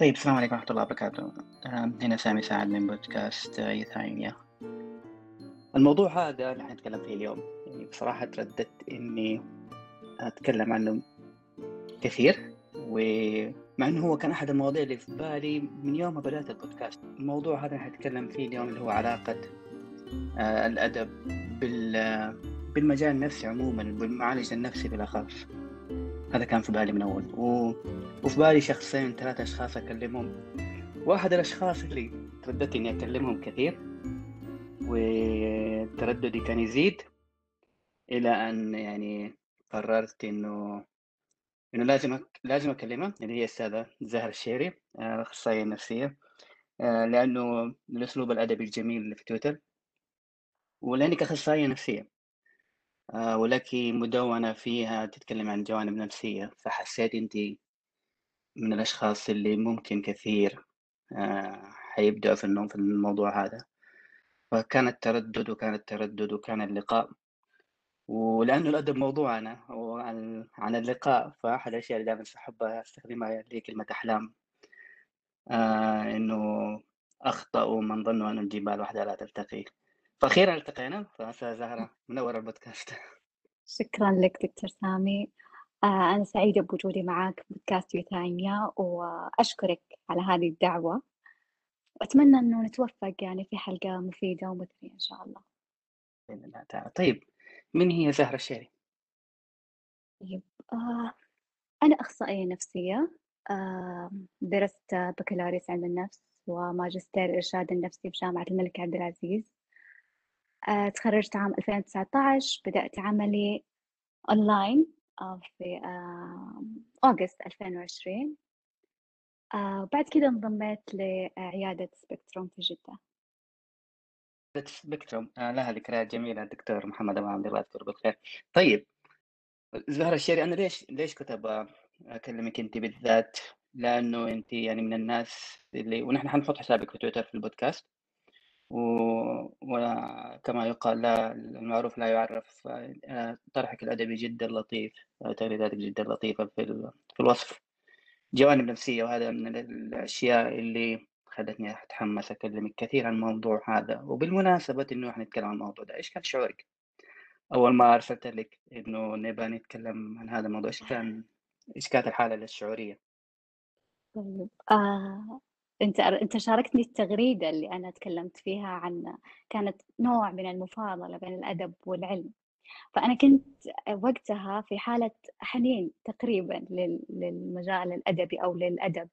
طيب السلام عليكم ورحمة الله وبركاته. هنا سامي سعد من بودكاست يثايميا الموضوع هذا اللي حنتكلم فيه اليوم يعني بصراحة ترددت إني أتكلم عنه كثير ومع إنه هو كان أحد المواضيع اللي في بالي من يوم ما بدأت البودكاست. الموضوع هذا اللي حنتكلم فيه اليوم اللي هو علاقة آه، الأدب بال بالمجال النفسي عموما بالمعالج النفسي بالأخص. هذا كان في بالي من أول. و... وفي بالي شخصين ثلاثة أشخاص أكلمهم. واحد الأشخاص اللي ترددت إني أكلمهم كثير وترددي كان يزيد إلى أن يعني قررت إنه إنه لازم أك... لازم أكلمها اللي هي الأستاذة زهرة الشيري الأخصائية النفسية آه، لأنه الأسلوب الأدبي الجميل في تويتر. ولأنك أخصائية نفسية. ولك مدونة فيها تتكلم عن جوانب نفسية فحسيت أنت من الأشخاص اللي ممكن كثير آه، حيبدأوا في النوم في الموضوع هذا. فكان التردد وكان التردد وكان اللقاء. ولأنه الأدب موضوعنا وعن عن اللقاء فأحد الأشياء اللي دائما أحب أستخدمها هي كلمة أحلام. آه إنه أخطأوا من ظنوا أن الجبال وحدها لا تلتقي. فأخيرا ألتقينا فأستاذة زهرة منورة البودكاست. شكرا لك دكتور سامي. آه، أنا سعيدة بوجودي معك في بودكاست يوثايميا وأشكرك على هذه الدعوة. وأتمنى أنه نتوفق يعني في حلقة مفيدة ومثرية إن شاء الله. بإذن الله تعالى. طيب من هي زهرة الشيري؟ طيب آه أنا أخصائية نفسية. آه درست بكالوريوس علم النفس وماجستير الإرشاد النفسي بجامعة الملك عبد العزيز. تخرجت عام 2019 بدأت عملي أونلاين آه في آه August 2020 آه وبعد كده انضميت لعيادة Spectrum في جدة. Spectrum. آه لها ذكريات جميلة الدكتور محمد أبو عبد الله يذكره بالخير. طيب زهرة الشيري أنا ليش ليش كنت أكلمك أنت بالذات؟ لأنه أنت يعني من الناس اللي ونحن حنحط حسابك في تويتر في البودكاست. وكما يقال لا المعروف لا يعرف آه، طرحك الأدبي جدا لطيف آه، تغريداتك جدا لطيفة في. في الوصف جوانب نفسية وهذا من الأشياء اللي خلتني أتحمس أكلمك كثير عن الموضوع هذا وبالمناسبة إنه إحنا نتكلم عن الموضوع ده إيش كان شعورك؟ أول ما أرسلت لك إنه نبغى نتكلم عن هذا الموضوع إيش كان إيش كانت الحالة الشعورية؟ طيب آه أنت أنت شاركتني التغريدة اللي أنا تكلمت فيها عن كانت نوع من المفاضلة بين الأدب والعلم. فأنا كنت وقتها في حالة حنين تقريبا للمجال الأدبي أو للأدب.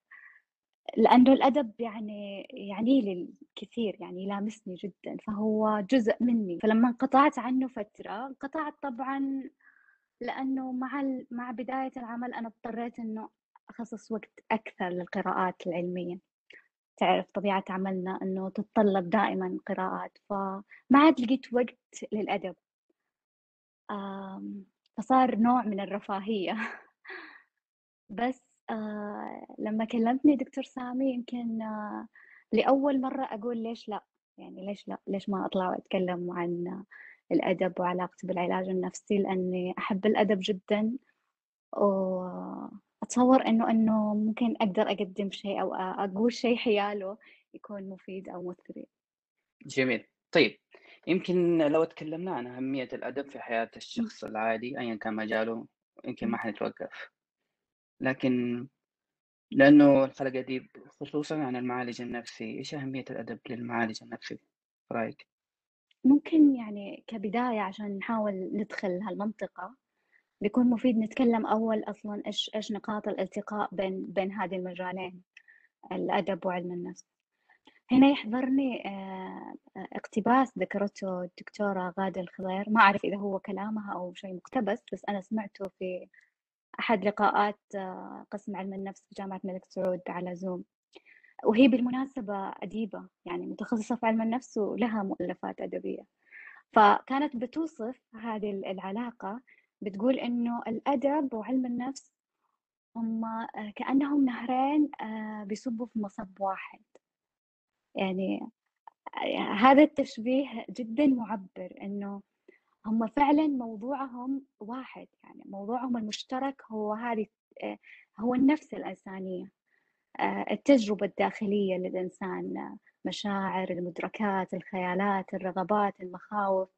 لأنه الأدب يعني يعني لي الكثير يعني يلامسني جدا فهو جزء مني. فلما انقطعت عنه فترة انقطعت طبعا لأنه مع مع بداية العمل أنا اضطريت إنه أخصص وقت أكثر للقراءات العلمية. تعرف طبيعة عملنا إنه تتطلب دائما قراءات فما عاد لقيت وقت للأدب. فصار نوع من الرفاهية. بس آه، لما كلمتني دكتور سامي يمكن آه، لأول مرة أقول ليش لأ؟ يعني ليش لأ؟ ليش ما أطلع وأتكلم عن الأدب وعلاقته بالعلاج النفسي؟ لأني أحب الأدب جدا وأتصور إنه إنه ممكن أقدر أقدم شيء أو أقول شيء حياله يكون مفيد أو مثري. جميل. طيب يمكن لو تكلمنا عن أهمية الأدب في حياة الشخص العادي أيا كان مجاله يمكن ما حنتوقف. لكن لأنه الحلقة دي خصوصا عن المعالج النفسي إيش أهمية الأدب للمعالج النفسي؟ رأيك؟ ممكن يعني كبداية عشان نحاول ندخل هالمنطقة. بيكون مفيد نتكلم أول أصلا إيش إيش نقاط الالتقاء بين بين هذه المجالين الأدب وعلم النفس. هنا يحضرني آه، اقتباس ذكرته الدكتورة غادة الخضير. ما أعرف إذا هو كلامها أو شيء مقتبس بس أنا سمعته في أحد لقاءات آه، قسم علم النفس في جامعة الملك سعود على زوم وهي بالمناسبة أديبة يعني متخصصة في علم النفس ولها مؤلفات أدبية. فكانت بتوصف هذه العلاقة بتقول إنه الأدب وعلم النفس هم آه، كأنهم نهرين آه، بيصبوا في مصب واحد. يعني هذا التشبيه جدا معبر إنه هم فعلا موضوعهم واحد. يعني موضوعهم المشترك هو هذه هو النفس الإنسانية آه، التجربة الداخلية للإنسان مشاعر المدركات الخيالات الرغبات المخاوف.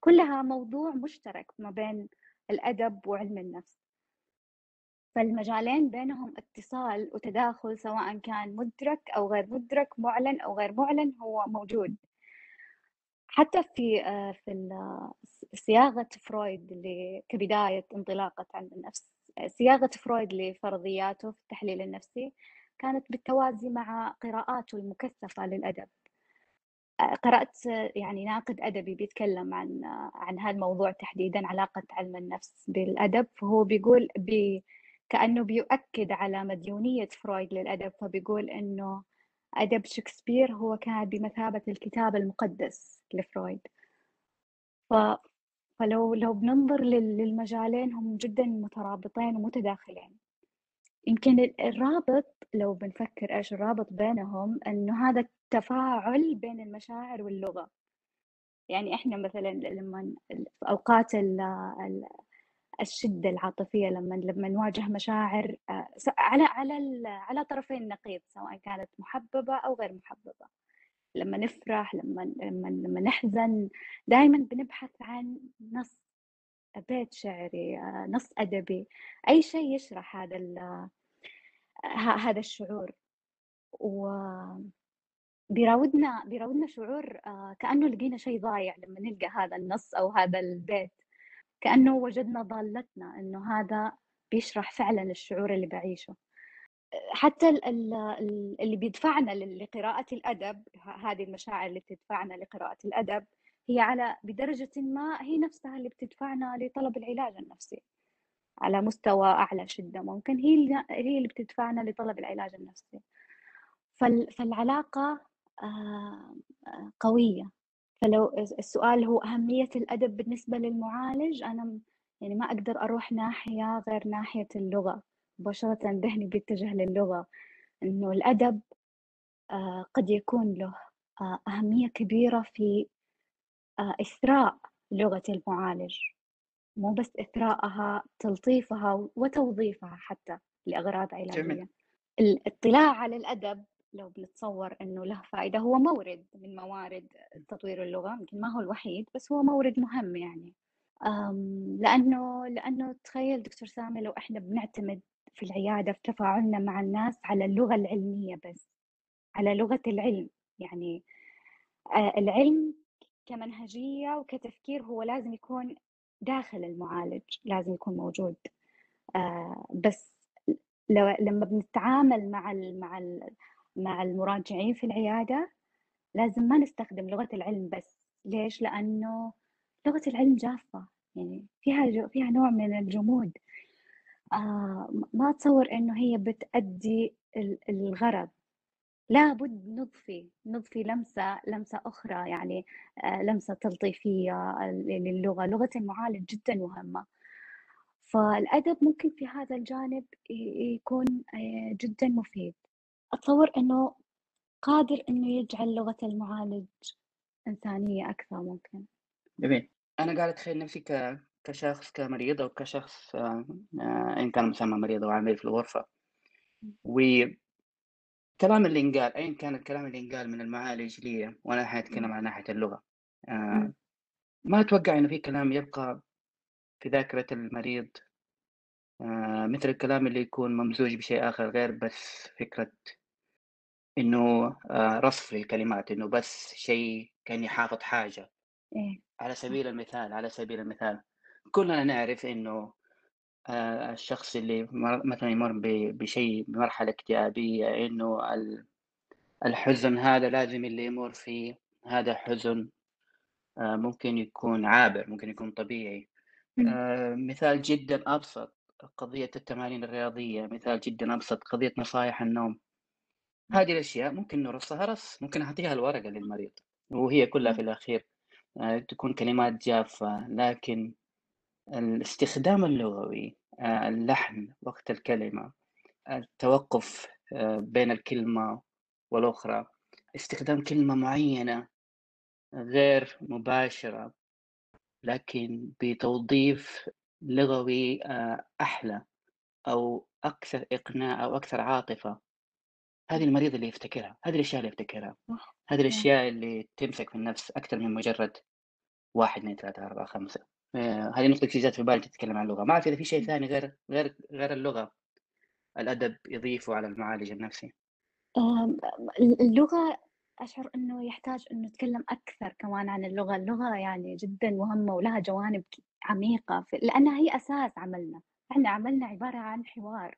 كلها موضوع مشترك ما بين الأدب وعلم النفس. فالمجالين بينهم اتصال وتداخل سواء كان مدرك أو غير مدرك معلن أو غير معلن هو موجود. حتى في آه، في صياغة فرويد كبداية انطلاقة علم النفس صياغة فرويد لفرضياته في التحليل النفسي كانت بالتوازي مع قراءاته المكثفة للأدب. قرأت يعني ناقد أدبي بيتكلم عن عن هذا الموضوع تحديدا علاقة علم النفس بالأدب. فهو بيقول بي كأنه بيؤكد على مديونية فرويد للأدب فبيقول إنه أدب شكسبير هو كان بمثابة الكتاب المقدس لفرويد. ف فلو لو بننظر للمجالين هم جدا مترابطين ومتداخلين. يمكن الرابط لو بنفكر إيش الرابط بينهم إنه هذا التفاعل بين المشاعر واللغة. يعني إحنا مثلا لما أوقات الشدة العاطفية لما لما نواجه مشاعر آه، على على على طرفين النقيض سواء كانت محببة أو غير محببة. لما نفرح لما لما لما نحزن دائما بنبحث عن نص بيت شعري آه، نص أدبي. أي شيء يشرح هذا هذا الشعور. و بيراودنا بيراودنا شعور آه، كأنه لقينا شيء ضايع لما نلقى هذا النص أو هذا البيت. كأنه وجدنا ضالتنا إنه هذا بيشرح فعلا الشعور اللي بعيشه. حتى اللي بيدفعنا لقراءة الأدب هذه المشاعر اللي بتدفعنا لقراءة الأدب هي على بدرجة ما هي نفسها اللي بتدفعنا لطلب العلاج النفسي. على مستوى أعلى شدة ممكن هي هي اللي بتدفعنا لطلب العلاج النفسي. فالعلاقة قوية. فلو السؤال هو أهمية الأدب بالنسبة للمعالج؟ أنا يعني ما أقدر أروح ناحية غير ناحية اللغة. مباشرة ذهني بيتجه للغة. إنه الأدب آه، قد يكون له آه، أهمية كبيرة في إثراء لغة المعالج. مو بس إثراءها تلطيفها وتوظيفها حتى لأغراض علاجية. جميل. الاطلاع على الأدب لو بنتصور إنه له فائده هو مورد من موارد تطوير اللغة يمكن ما هو الوحيد بس هو مورد مهم يعني. لأنه لأنه تخيل دكتور سامي لو إحنا بنعتمد في العيادة في تفاعلنا مع الناس على اللغة العلمية بس على لغة العلم. يعني آه، العلم كمنهجية وكتفكير هو لازم يكون داخل المعالج لازم يكون موجود. آه، بس لو لما بنتعامل مع ال مع ال مع المراجعين في العيادة لازم ما نستخدم لغة العلم بس. ليش؟ لأنه لغة العلم جافة يعني فيها فيها نوع من الجمود. آه ما أتصور إنه هي بتأدي الغرض. لابد نضفي نضفي لمسة لمسة أخرى يعني آه لمسة تلطيفية للغة. لغة المعالج جدا مهمة. فالأدب ممكن في هذا الجانب يكون آه، جدا مفيد. أتصور إنه قادر إنه يجعل لغة المعالج إنسانية أكثر ممكن. جميل. أنا قاعد أتخيل نفسي ك كشخص كمريض أو كشخص آه، آه، إن كان مسمى مريض أو عميل في الغرفة. والكلام اللي انقال أيًا كان الكلام اللي انقال من المعالج لي وأنا حاتكلم عن ناحية اللغة. آه، ما أتوقع إنه في كلام يبقى في ذاكرة المريض مثل الكلام اللي يكون ممزوج بشيء آخر غير بس فكرة إنه آه، رصف للكلمات إنه بس شيء كأني حافظ حاجة. إيه. على سبيل المثال على سبيل المثال كلنا نعرف إنه آه، الشخص اللي مثلا يمر بشيء بمرحلة اكتئابية إنه الحزن هذا لازم اللي يمر فيه هذا حزن آه، ممكن يكون عابر ممكن يكون طبيعي. مثال جدا أبسط قضية التمارين الرياضية مثال جدا أبسط قضية نصائح النوم. هذه الأشياء ممكن نرصها رص ممكن أعطيها الورقة للمريض وهي كلها في الأخير آه، تكون كلمات جافة لكن الاستخدام اللغوي آه، اللحن وقت الكلمة التوقف آه، بين الكلمة والأخرى استخدام كلمة معينة غير مباشرة لكن بتوظيف لغوي أحلى أو أكثر إقناع أو أكثر عاطفة. هذه المريض اللي يفتكرها، هذه الأشياء اللي يفتكرها، صح هذه صح. الأشياء اللي تمسك في النفس أكثر من مجرد 1، 2، 3، 4، 5 آآ هذه اللي جات في بالي تتكلم عن اللغة، ما أعرف إذا في شيء. ثاني غير غير غير اللغة الأدب يضيفه على المعالج النفسي. اللغة أشعر إنه يحتاج إنه نتكلم أكثر كمان عن اللغة، اللغة يعني جدًا مهمة ولها جوانب عميقة ف لأنها هي أساس عملنا، إحنا عملنا عبارة عن حوار،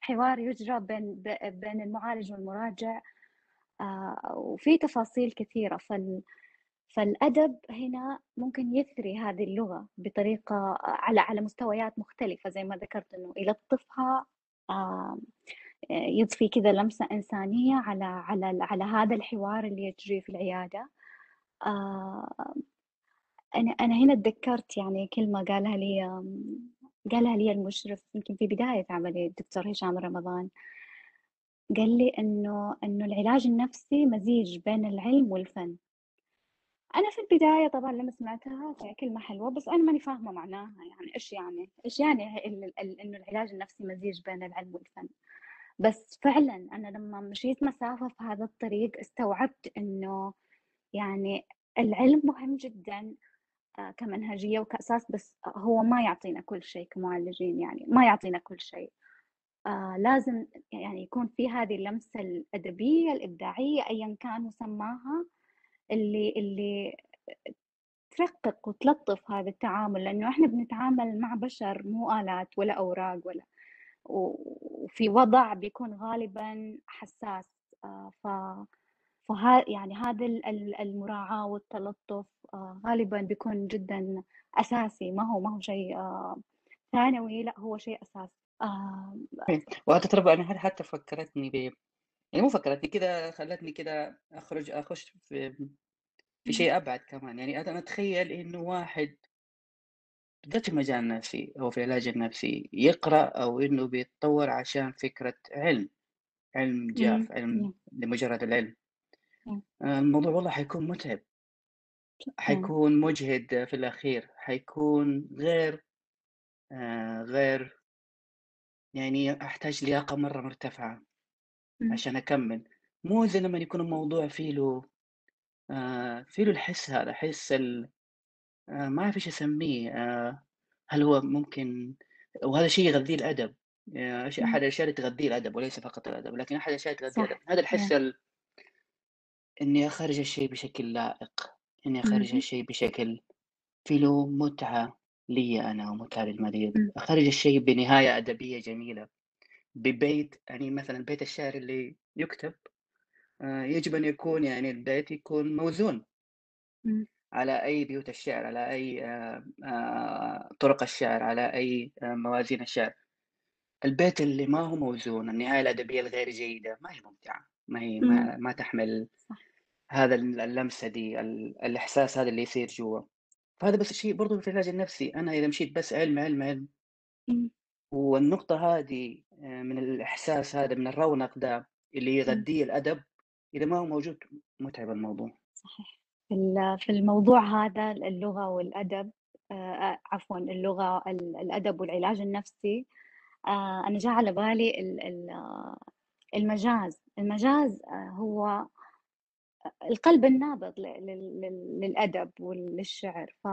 حوار يُجرى بين بين المعالج والمراجع. آآ وفي تفاصيل كثيرة. فال فالأدب هنا ممكن يثري هذه اللغة بطريقة على على مستويات مختلفة. زي ما ذكرت إنه يلطفها يضفي كذا لمسة إنسانية على على على هذا الحوار اللي يجري في العيادة. أنا أنا هنا اتذكرت يعني كلمة قالها لي قالها لي المشرف يمكن في بداية عملي الدكتور هشام رمضان، قال لي إنه إنه العلاج النفسي مزيج بين العلم والفن. أنا في البداية طبعًا لمّا سمعتها كلمة حلوة، بس أنا ماني فاهمة معناها يعني إيش يعني؟ إيش يعني إنه العلاج النفسي مزيج بين العلم والفن؟ بس فعلًا أنا لمّا مشيت مسافة في هذا الطريق استوعبت إنه يعني العلم مهم جدًا كمنهجية وكأساس، بس هو ما يعطينا كل شيء كمعالجين يعني، ما يعطينا كل شيء. آآ لازم يعني يكون في هذه اللمسة الأدبية، الإبداعية، أيًا كان مسماها، اللي اللي ترقق وتلطف هذا التعامل، لإنه إحنا بنتعامل مع بشر مو آلات ولا أوراق ولا وفي وضع بيكون غالبًا حساس آآ ف فها يعني هذا ال ال المراعاة والتلطف آآ غالبًا بيكون جدًا أساسي، ما هو ما هو شيء آآ ثانوي، لأ هو شيء أساسي. آمم إيه، وأتتربى أنا حتى فكّرتني ب يعني مو فكّرتني كذا خلّتني كذا أخرج أخُش في في شيء أبعد كمان، يعني أنا أتخيّل إنه واحد بالذات في المجال النفسي أو في العلاج النفسي يقرأ أو إنه بيتطوّر عشان فكرة علم، علم جاف، علم لمجرد العلم، إمم، آآ الموضوع والله حيكون مُتعب، إمم، حيكون مُجهِد في الأخير، حيكون غير آآ غير يعني أحتاج لياقة مرّة مرتفعة إمم، عشان أكمّل، مو زي لمّن يكون الموضوع فيه له آآ فيه له الحِس هذا، حِس ال آآ ما أعرف إيش أسميه آآ هل هو ممكن وهذا شيء يغذيه الأدب، آآ ش إمم، أحد الأشياء اللي تغذيه الأدب وليس فقط الأدب، لكن أحد الأشياء اللي تغذيه الأدب، صح، هذا الحِس. ال إني أخرّج الشيء بشكل لائق، إني أخرّج اهم، الشيء بشكل فيه له متعة ليّ أنا ومتعة للمريض، إمم، أخرّج الشيء بنهاية أدبية جميلة، ببيت يعني مثلًا بيت الشعر اللي يُكتب آآ يجب أن يكون يعني البيت يكون موزون. إمم، على أي بيوت الشعر، على أي آآ آآ طرق الشعر، على أي آآ موازين الشعر. البيت اللي ما هو موزون، النهاية الأدبية الغير جيدة ما هي ممتعة، ما هي إمم، ما ما تحمل صح، هذا ال اللمسة دي، ال الإحساس هذا اللي يصير جوا. فهذا بس الشيء برضه في العلاج النفسي، أنا إذا مشيت بس علم، علم، علم إمم، والنقطة هذه آآ من الإحساس هذا، من الرونق ده اللي إمم، يغذيه الأدب، إذا ما هو موجود مُتعب الموضوع. صحيح. في ال في الموضوع هذا اللغة والأدب آآ عفوًا اللغة ال الأدب والعلاج النفسي، أنا جه على بالي ال ال المجاز، المجاز هو القلب النابض للأدب وللشعر، ف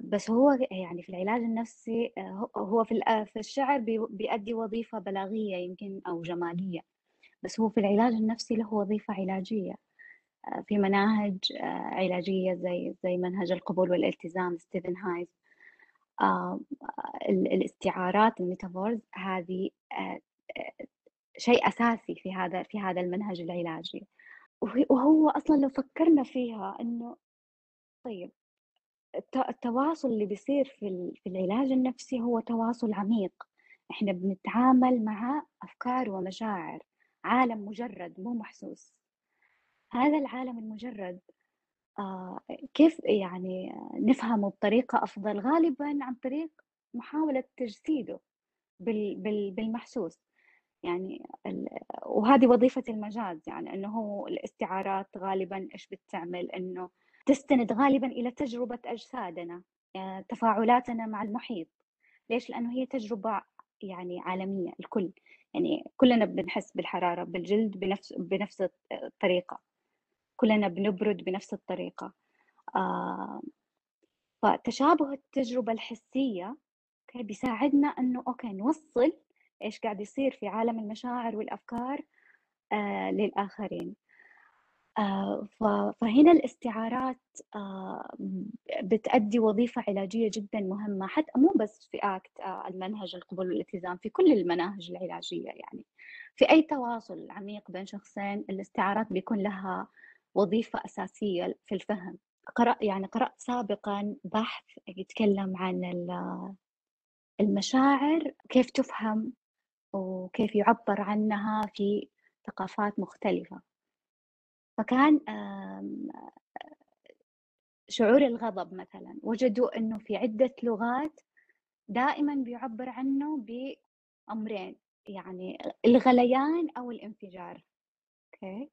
بس هو يعني في العلاج النفسي هو في في الشعر بي بيأدي وظيفة بلاغية يمكن أو جمالية، بس هو في العلاج النفسي له وظيفة علاجية، في مناهج علاجية زي زي منهج القبول والالتزام ستيفن هايز، الاستعارات ال metaphors هذه آآ شيء أساسي في هذا في هذا المنهج العلاجي، وه وهو أصلًا لو فكرنا فيها إنه طيب الت التواصل اللي بيصير في في العلاج النفسي هو تواصل عميق، إحنا بنتعامل مع أفكار ومشاعر، عالم مجرد مو محسوس، هذا العالم المجرد آآ كيف يعني نفهمه بطريقة أفضل؟ غالبًا عن طريق محاولة تجسيده بال بال بالمحسوس، يعني وهذه وظيفة المجاز، يعني إنه هو الاستعارات غالبًا إيش بتعمل؟ إنه تستند غالبًا إلى تجربة أجسادنا، آآ تفاعلاتنا مع المحيط، ليش؟ لأنه هي تجربة يعني عالمية الكل، يعني كلنا بنحس بالحرارة بالجلد بنفس بنفس الطريقة كلنا بنبرد بنفس الطريقة آه فتشابه التجربة الحسية بيساعدنا إنه أوكي نوصل إيش قاعد يصير في عالم المشاعر والأفكار آه للآخرين. آه فهنا الاستعارات آه بتأدي وظيفة علاجية جدا مهمة حتى مو بس في آكت المنهج القبول والالتزام في كل المناهج العلاجية يعني. في أي تواصل عميق بين شخصين الاستعارات بيكون لها وظيفة أساسية في الفهم. قرأ يعني قرأت سابقا بحث يتكلم عن المشاعر كيف تفهم وكيف يعبر عنها في ثقافات مختلفة. فكان شعور الغضب مثلا. وجدوا إنه في عدة لغات دائما بيعبر عنه بأمرين يعني الغليان أو الانفجار. أوكي؟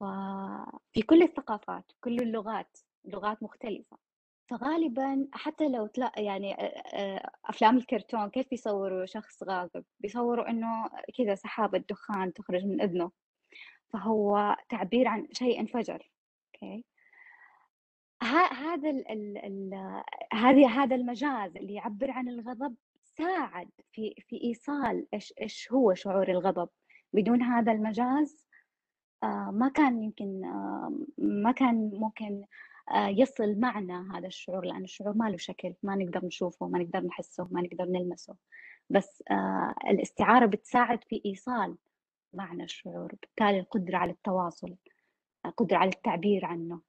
ففي كل الثقافات كل اللغات لغات مختلفة. فغالبا حتى لو تلا يعني أفلام الكرتون كيف يصوروا شخص غاضب؟ بيصوروا إنه كذا سحابة دخان تخرج من إذنه فهو تعبير عن شيء انفجر أوكي؟ هذا هذه هذا المجاز اللي يعبر عن الغضب ساعد في في إيصال إيش إيش هو شعور الغضب. بدون هذا المجاز ما كان يمكن ما كان ممكن آه، يصل معنا هذا الشعور لأن الشعور ما له شكل ما نقدر نشوفه ما نقدر نحسه ما نقدر نلمسه. بس آه، الاستعارة بتساعد في إيصال معنى الشعور بالتالي القدرة على التواصل القدرة على التعبير عنه.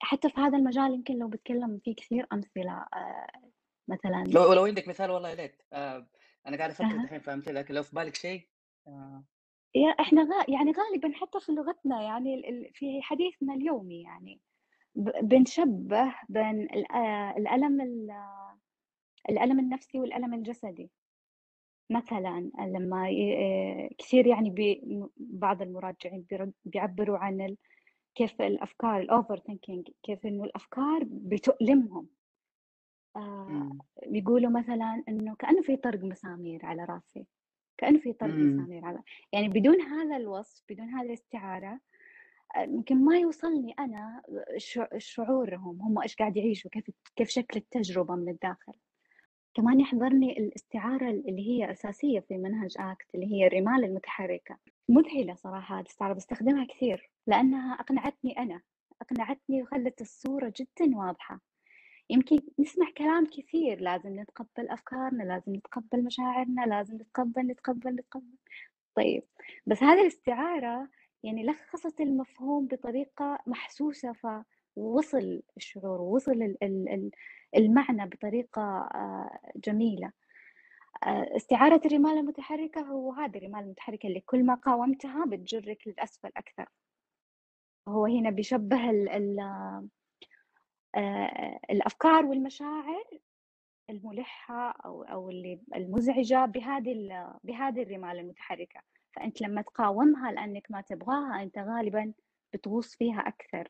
حتى في هذا المجال يمكن لو بتكلم فيه كثير أمثلة آه، مثلا لو لو عندك مثال والله يا ليت. أنا قاعد أفكر الحين في أمثلة لكن لو في بالك شيء يا إحنا غا يعني غالبا حتى في لغتنا يعني في حديثنا اليومي يعني بنشبه بين آه، الألم الألم النفسي والألم الجسدي. مثلا لما آه، كثير يعني بعض المراجعين بيعبروا عن كيف الأفكار الأوفر ثينكينج كيف إنه الأفكار بتؤلمهم. آه، بيقولوا مثلا إنه كأنه في طرق مسامير على رأسي كأنه في طرق مسامير على يعني بدون هذا الوصف بدون هذه الاستعارة يمكن ما يوصلني أنا شعورهم هم إيش قاعد يعيشوا كيف كيف شكل التجربة من الداخل. كمان يحضرني الاستعارة اللي هي أساسية في منهج آكت اللي هي الرمال المتحركة. مذهلة صراحة الاستعاره بستخدمها كثير لأنها أقنعتني أنا أقنعتني وخلت الصورة جدا واضحة. يمكن نسمع كلام كثير لازم نتقبل أفكارنا لازم نتقبل مشاعرنا لازم نتقبل نتقبل نتقبل. طيب بس هذه الاستعارة يعني لخصت المفهوم بطريقة محسوسة فوصل الشعور ووصل المعنى بطريقة آه، جميلة. آه، استعارة الرمال المتحركة هو هذه الرمال المتحركة اللي كل ما قاومتها بتجرك للأسفل أكثر. هو هنا بيشبه ال ال آه، الأفكار والمشاعر الملحة أو أو اللي المزعجة بهذه بهذه الرمال المتحركة. فأنت لما تقاومها لأنك ما تبغاها أنت غالبا بتغوص فيها أكثر.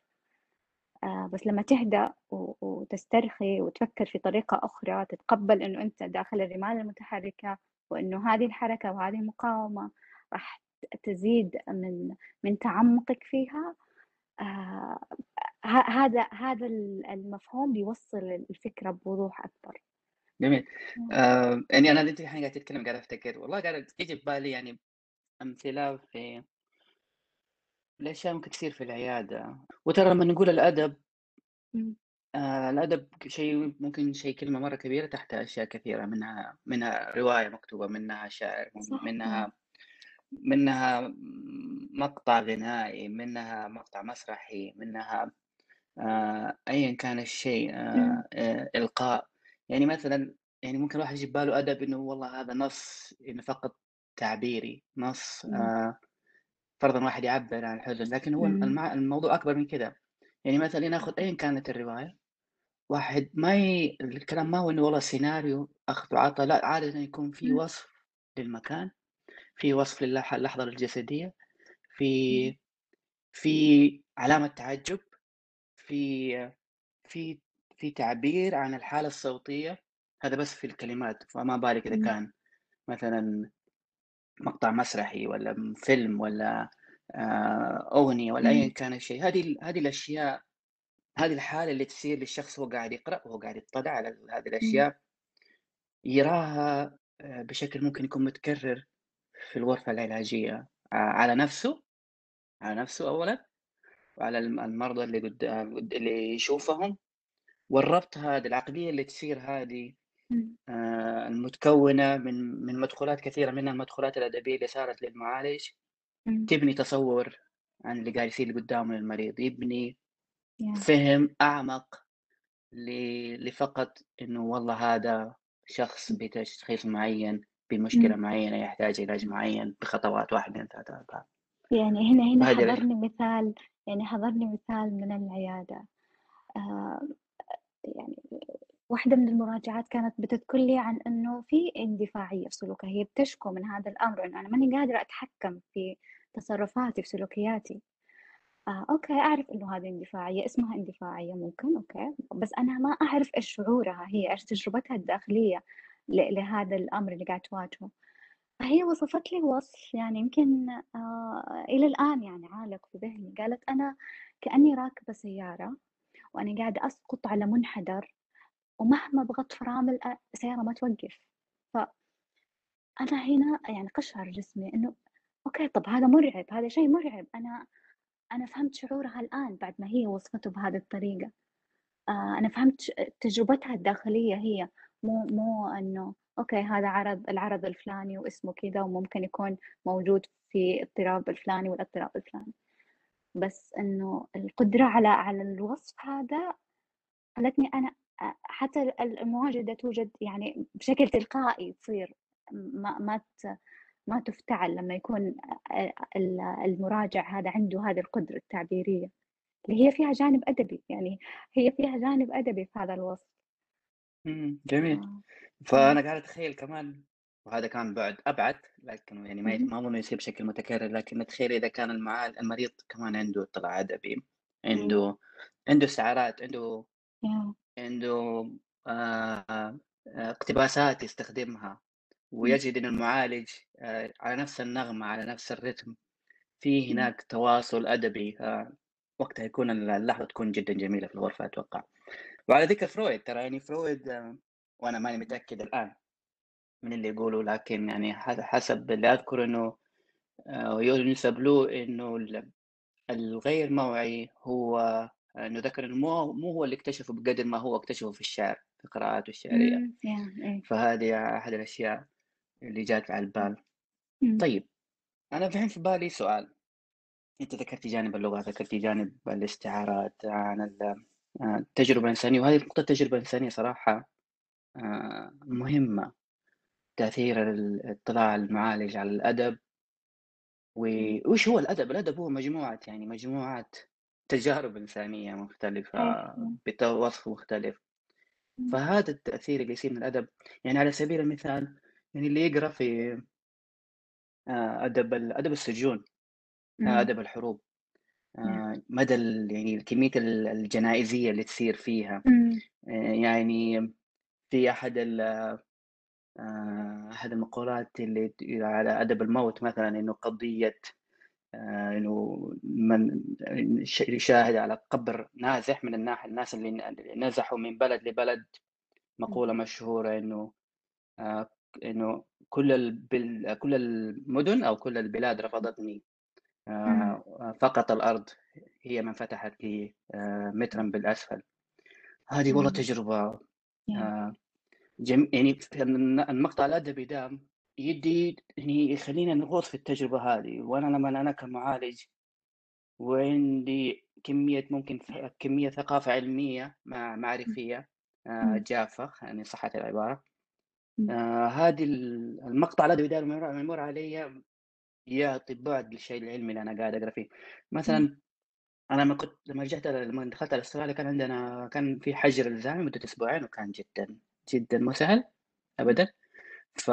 آه بس لما تهدأ وتسترخي وتفكر في طريقة أخرى تتقبل أنه أنت داخل الرمال المتحركة وأنه هذه الحركة وهذه المقاومة راح تزيد من من تعمقك فيها آه هذا هذا المفهوم بيوصل الفكرة بوضوح أكبر. جميل. آه يعني أنا انت الحين قاعد تتكلم قاعد أفتكر والله قاعد تيجي في بالي يعني أمثلة في الأشياء ممكن تصير في العيادة، وترى لمّا نقول الأدب آه الأدب شيء ممكن شيء كلمة مرّة كبيرة تحتها أشياء كثيرة منها منها رواية مكتوبة، منها شعر، صح، منها منها مقطع غنائي، منها مقطع مسرحي، منها آه أيًا كان الشيء آه آه إلقاء، يعني مثلًا يعني ممكن الواحد يجي بباله أدب إنه والله هذا نص إنه فقط تعبيري، نص آه فرضًا واحد يعبّر عن الحزن، لكن هو المع الموضوع أكبر من كذا، يعني مثلًا ناخذ أيًا كانت الرواية، واحد ما ي الكلام ما هو إنه والله سيناريو أخذ وعطا، لأ عادةً يكون في وصف للمكان، في وصف للح اللحظة الجسدية، في في علامة تعجب، في في في تعبير عن الحالة الصوتية، هذا بس في الكلمات، فما بالك إذا كان مثلًا مقطع مسرحي والّا فيلم والّا آآ أغنية والّا أيًا إمم، كان الشيء، هذه هذه الأشياء هذه الحالة اللي تصير للشخص وهو قاعد يقرأ وهو قاعد يطّلع على هذه إمم، الأشياء، يراها آآ بشكل ممكن يكون متكرر في الغرفة العلاجية ع على نَفْسه على نَفْسه أولًا، وعلى الم المرضى اللي قد اللي يشوفهم، والربط هذا العقلية اللي تصير هذه إمم، آآ المتكوّنة من من مدخولات كثيرة منها المدخولات الأدبية اللي صارت للمعالج، تبني تصوُّر عن اللي قاعد يصير قدّامه للمريض، يبني yeah، فِهم أعمق ل لفقط إنه والله هذا شخص بتشخيص معيّن، بمشكلة إمم. معيّنة يحتاج علاج معيّن بخطوات 1، 2، 3، 4 يعني هنا هنا حضرني مثال يعني حضرني مثال من العيادة. آآ يعني واحدة من المراجعات كانت بتذكر لي عن إنه في اندفاعية في سلوكها، هي بتشكو من هذا الأمر إنه أنا ماني قادرة أتحكم في تصرفاتي، في سلوكياتي. آه okay أعرف إنه هذه اندفاعية، اسمها اندفاعية ممكن okay، بس أنا ما أعرف إيش شعورها هي، إيش تجربتها الداخلية لهذا الأمر اللي قاعد تواجهه. فهي وصفت لي وصف يعني يمكن آه إلى الآن يعني عالق في ذهني، قالت أنا كأني راكبة سيارة وأنا قاعدة أسقط على منحدر ومهما ضغطت فرامل السيارة ما توقف، فأنا هنا يعني قشعر جسمي إنه أوكي طب هذا مرعب، هذا شيء مرعب، أنا أنا فهمت شعورها الآن بعد ما هي وصفته بهذه الطريقة، آآ أنا فهمت تجربتها الداخلية هي، مو مو إنه أوكي هذا عرض العرض الفلاني واسمه كذا وممكن يكون موجود في اضطراب الفلاني والاضطراب الفلاني، بس إنه القدرة على على الوصف هذا خلّتني أنا حتى ال المواجدة توجد يعني بشكل تلقائي تصير ما ما ما تُفتعل لمّا يكون المراجع هذا عنده هذه القدرة التعبيرية، اللي هي فيها جانب أدبي، يعني هي فيها جانب أدبي في هذا الوصف. جميل. آه، فأنا قاعد أتخيّل كمان وهذا كان بُعد أبعد، لكنه يعني ما ما أظنه يصير بشكل متكرر، لكن أتخيّل إذا كان المعال المريض كمان عنده اطلاع أدبي، إمم، عنده عنده استعارات، عنده! عنده آآ اقتباسات يستخدمها، ويجد إن المعالج آآ على نفس النغمة، على نفس الرتم، في هناك تواصل أدبي، آآ وقتها يكون ال اللحظة تكون جدًا جميلة في الغرفة أتوقع. وعلى ذكر فرويد ترى يعني فرويد آه، وأنا ماني متأكد الآن من اللي يقوله، لكن يعني حسب اللي أذكر إنه آآ يُنسب له ال الغير موعي هو إنه ذكر مو مو هو اللي اكتشفه بقدر ما هو اكتشفه في الشعر، في قراءاته ياه! إيه، فهذه أحد الأشياء اللي جات على البال. طيب أنا الحين في بالي سؤال، أنتِ ذكرتِ جانب اللغة، ذكرتِ جانب الاستعارات عن ال آآ التجربة الإنسانية، وهذه نقطة التجربة الإنسانية صراحة آآ مهمة. تأثير ال اطلاع المعالج على الأدب، إمم، ووش هو الأدب؟ الأدب هو مجموعة يعني مجموعة تجارب إنسانية مختلفة إمم، بوصف مختلف، فهذا التأثير اللي يصير من الأدب يعني على سبيل المثال يعني اللي يقرأ في آآ أدب ال أدب السجون، إمم، أدب الحروب، مدى ال يعني كمية ال الجنائزية اللي تصير فيها، يعني في أحد ال أحد المقولات اللي ت على أدب الموت مثلًا إنه قضية آآ إنه من يشاهد على قبر نازح من الناح الناس اللي نزحوا من بلد لبلد، إمم، مقولة مشهورة إنه آآ إنه كل البل كل المدن أو كل البلاد رفضتني، آآ فقط الأرض هي من فتحت لي مترًا بالأسفل. هذه والله! آآ جم يعني المقطع الأدبي ده يدّي يعني يخلّينا نغوص في التجربة هذه، وأنا لمّا أنا كمعالج وعندي كمية ممكن كمية ثقافة علمية معرفية إمم، جافة يعني صحت العبارة، آآ هذه ال المقطع ده لمّا يمر عليَّ يعطي بُعد للشيء العلمي اللي أنا قاعد أقرأ فيه، مثلًا أنا لمّا كنت لمّا رجعت لمّا دخلت على أستراليا كان عندنا كان في حجر إلزامي لمدة أسبوعين وكان جدًا، جدًا مو سهل أبدًا، ف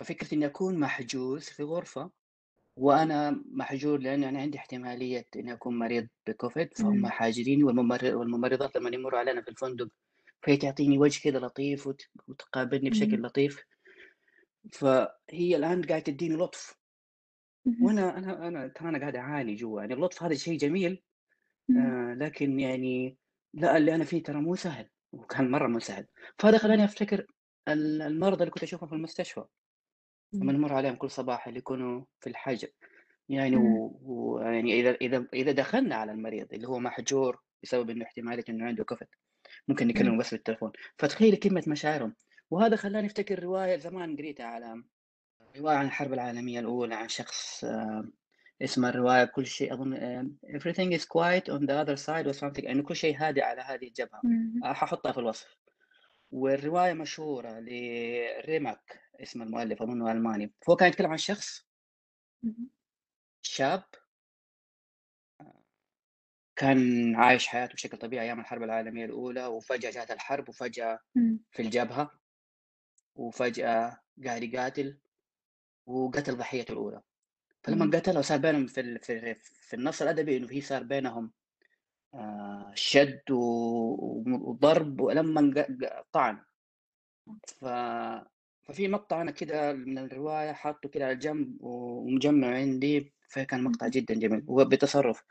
ففكرة إني أكون محجوز في غرفة وأنا محجور لأن أنا عندي احتمالية إني أكون مريض بكوفيد، فهم حاجريني والممر والممرضات لمّا يمرّوا علينا في الفندق، فهي تعطيني وجه كذا لطيف وت وتقابلني بشكل لطيف، فهي الآن قاعدة تدّيني لطف، اهم، وأنا أنا أنا ترى أنا قاعد أعاني جوا، يعني اللطف هذا شيء جميل آآ، لكن يعني لأ، اللي أنا فيه ترى مو سهل، وكان مرّة مو سهل، فهذا خلّاني ال المرضى اللي كنت أشوفهم في المستشفى، لمّا إمم، نمُر عليهم كل صباح اللي يكونوا في الحجر، يعني إمم، و ويعني إذا إذا إذا دخلنا على المريض اللي هو محجور بسبب إنه احتمالية إنه عنده كُفْت، ممكن إمم، نكلمه بس بالتليفون، فتخيّلي كلمة مشاعرهم، وهذا خلّاني أفتكر رواية زمان قريتها على رواية عن الحرب العالمية الأولى عن شخص آآ اسم الرواية كل شيء أظن آآ everything is quiet on the other side or something إنه كل شيء هادئ على هذه الجبهة، إمم، آآ حاحطها في الوصف، والرواية مشهورة لريماك. اسم المؤلف أظنه ألماني، فهو كان يتكلم عن شخص شاب كان عايش حياته بشكل طبيعي أيام الحرب العالمية الأولى، وفجأة جات الحرب، إمم، في الجبهة، وفجأة قاعد يقاتل، وقتل ضحيته الأولى، فلمّا إمم، قتله صار بينهم في في في النص الأدبي إنه في صار بينهم آآ شَد وضرب ولمّا طعن، ف ففي مقطع أنا كده من الرواية حاطّه كده على جنب ومجمّعه عندي، فكان مقطع جدًا جميل، وهو بتصرُّف،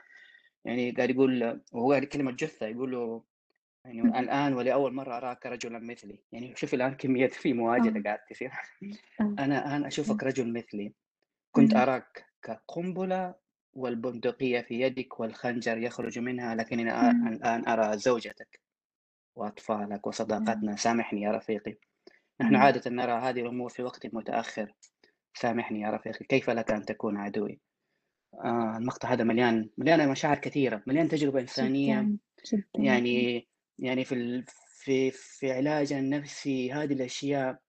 يعني قاعد يقول وهو قاعد يكلم الجثة يقول له يعني اهم، الآن ولأول مرّة أراك رجلًا مثلي، يعني شوف الآن كمية في مواجهة آه، قاعدة تصير، آه، أنا الآن إمم، أشوفك رجل مثلي، كنت إمم، أراك كقنبلة والبندقية في يدك والخنجر يخرج منها، لكنني الآن أرى زوجتك. وأطفالك إمم، وصداقتنا، سامحني يا رفيقي، نحن عادة نرى هذه الأمور في وقت متأخر، سامحني يا رفيقي، كيف لك أن تكون عدوي؟ آه، المقطع هذا مليان مليان مشاعر كثيرة، مليان تجربة إنسانية، جدًا، جدًا، يعني يعني في ال في في علاجنا النفسي هذه الأشياء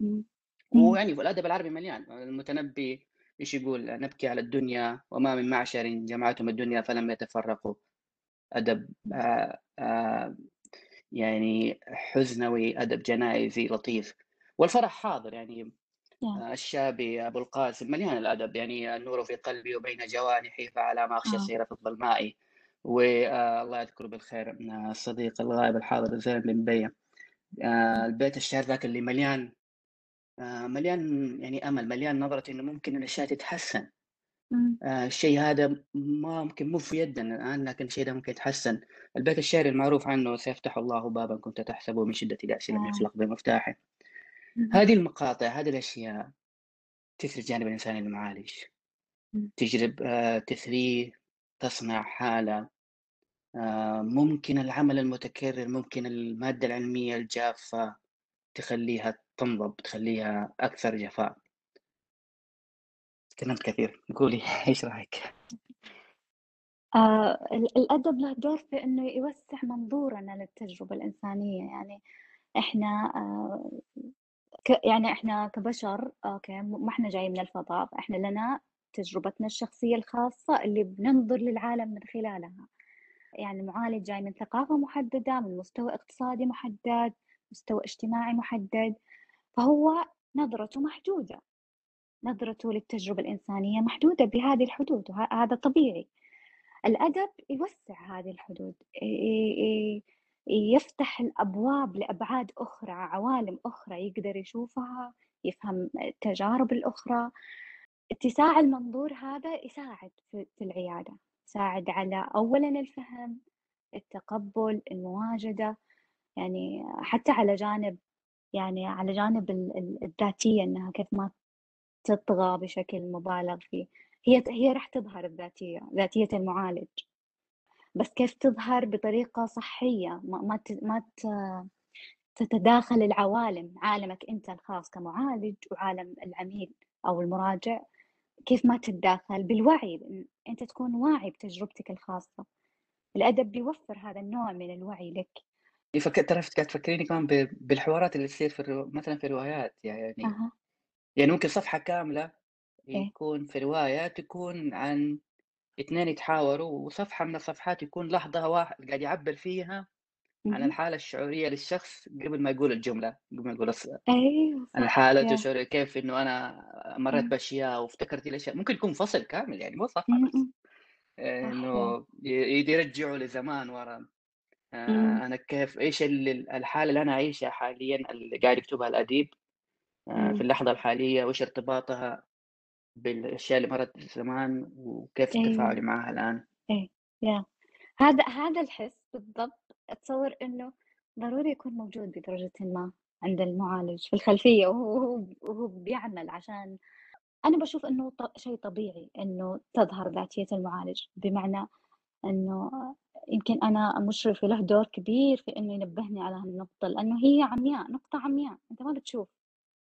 إمم، ويعني والأدب العربي مليان، المتنبي إيش يقول؟ نبكي على الدنيا وما من معشر جمعتهم الدنيا فلم يتفرقوا، أدب إمم، آآ آآ يعني حزنوي، أدب جنائزي لطيف، والفرح حاضر يعني ياه! آآ الشابي أبو القاسم مليان الأدب، يعني النور في قلبي وبين جوانحي فعلى ما آه، السير في الظلماء، وآآ الله يذكره بالخير الصديق الغائب الحاضر زين بن مبين، آآ إمم، البيت الشعر ذاك اللي مليان مليان يعني أمل، مليان نظرة إنه ممكن الأشياء تتحسن. إمم، آآ الشيء هذا ما ممكن مو في يدنا الآن، لكن الشيء ده ممكن يتحسن. البيت الشعري المعروف عنه "سيفتح الله بابًا كنت تحسبه من شدة اليأس لم آه، يُغلق بمفتاحه." اهم، هذه المقاطع، هذه الأشياء تثري الجانب الإنساني المعالج، إمم، تجرب آآ تثريه، تصنع حالة آآ ممكن العمل المتكرر، ممكن المادة العلمية الجافة تخلّيها تنضب، تخلّيها أكثر جفاء. تكلمت كثير، قولي إيش رأيك؟ آآ ال الأدب له دور في إنه يوسّع منظورنا للتجربة الإنسانية، يعني إحنا آآ ك يعني إحنا كبشر أوكي، ما إحنا جايين من الفضاء، فإحنا لنا تجربتنا الشخصية الخاصة اللي بننظر للعالم من خلالها، يعني المعالج جاي من ثقافة محددة، من مستوى اقتصادي محدد، مستوى اجتماعي محدد، فهو نظرته محدودة، نظرته للتجربة الإنسانية محدودة بهذه الحدود، وه هذا طبيعي. الأدب يوسّع هذه الحدود، يفتح الأبواب لأبعاد أخرى، عوالم أخرى يقدر يشوفها، يفهم التجارب الأخرى، اتساع المنظور هذا يساعد في العيادة، يساعد على أولًا الفهم، التقبُّل، المواجدة، يعني حتى على جانب يعني على جانب ال ال الذاتية إنها كيف ما تطغى بشكل مبالغ فيه، هي هي راح تظهر الذاتية، ذاتية المعالج. بس كيف تظهر بطريقة صحية ما ما ما تتداخل العوالم، عالمك أنت الخاص كمعالج وعالم العميل أو المراجع، كيف ما تتداخل؟ بالوعي، أنت تكون واعي بتجربتك الخاصة، الأدب بيوفر هذا النوع من الوعي لك. فك ترى ف قاعد تفكّريني كمان بالحوارات اللي تصير في الرو مثلًا في الروايات، يعني أها، يعني ممكن صفحة كاملة إيه، يكون في رواية تكون عن 2 يتحاوروا، وصفحة من الصفحات يكون لحظة واحد قاعد يعبّر فيها عن اهم، الحالة الشعورية للشخص قبل ما يقول الجملة، قبل ما يقول الص أيوه عن صح، ياه! الشعورية كيف إنه أنا مرّيت إمم، بأشياء وافتكرت الأشياء، ممكن يكون فصل كامل يعني مو صفحة إمم، بس، إمم، صح! إنه ي يرجعوا لزمان ورا. إمم، آآ أنا كيف إيش ال ال الحالة اللي أنا أعيشها حاليًا اللي قاعد يكتبها الأديب، في إمم. اللحظة الحالية وإيش ارتباطها بالأشياء اللي مرّت زمان وكيف أيوه، تفاعلي معاها الآن؟ إيه، ياه! هذا هذا الحس بالضبط أتصوّر إنه ضروري يكون موجود بدرجةٍ ما عند المعالج في الخلفية وهو وهو وهو بيعمل عشان أنا باشوف إنه ط شيء طبيعي إنه تظهر ذاتية المعالج، بمعنى إنه يمكن أنا مشرفة له دور كبير في إنه ينبهني على هالنقطة، لإنه هي عمياء، نقطة عمياء، أنت ما بتشوف،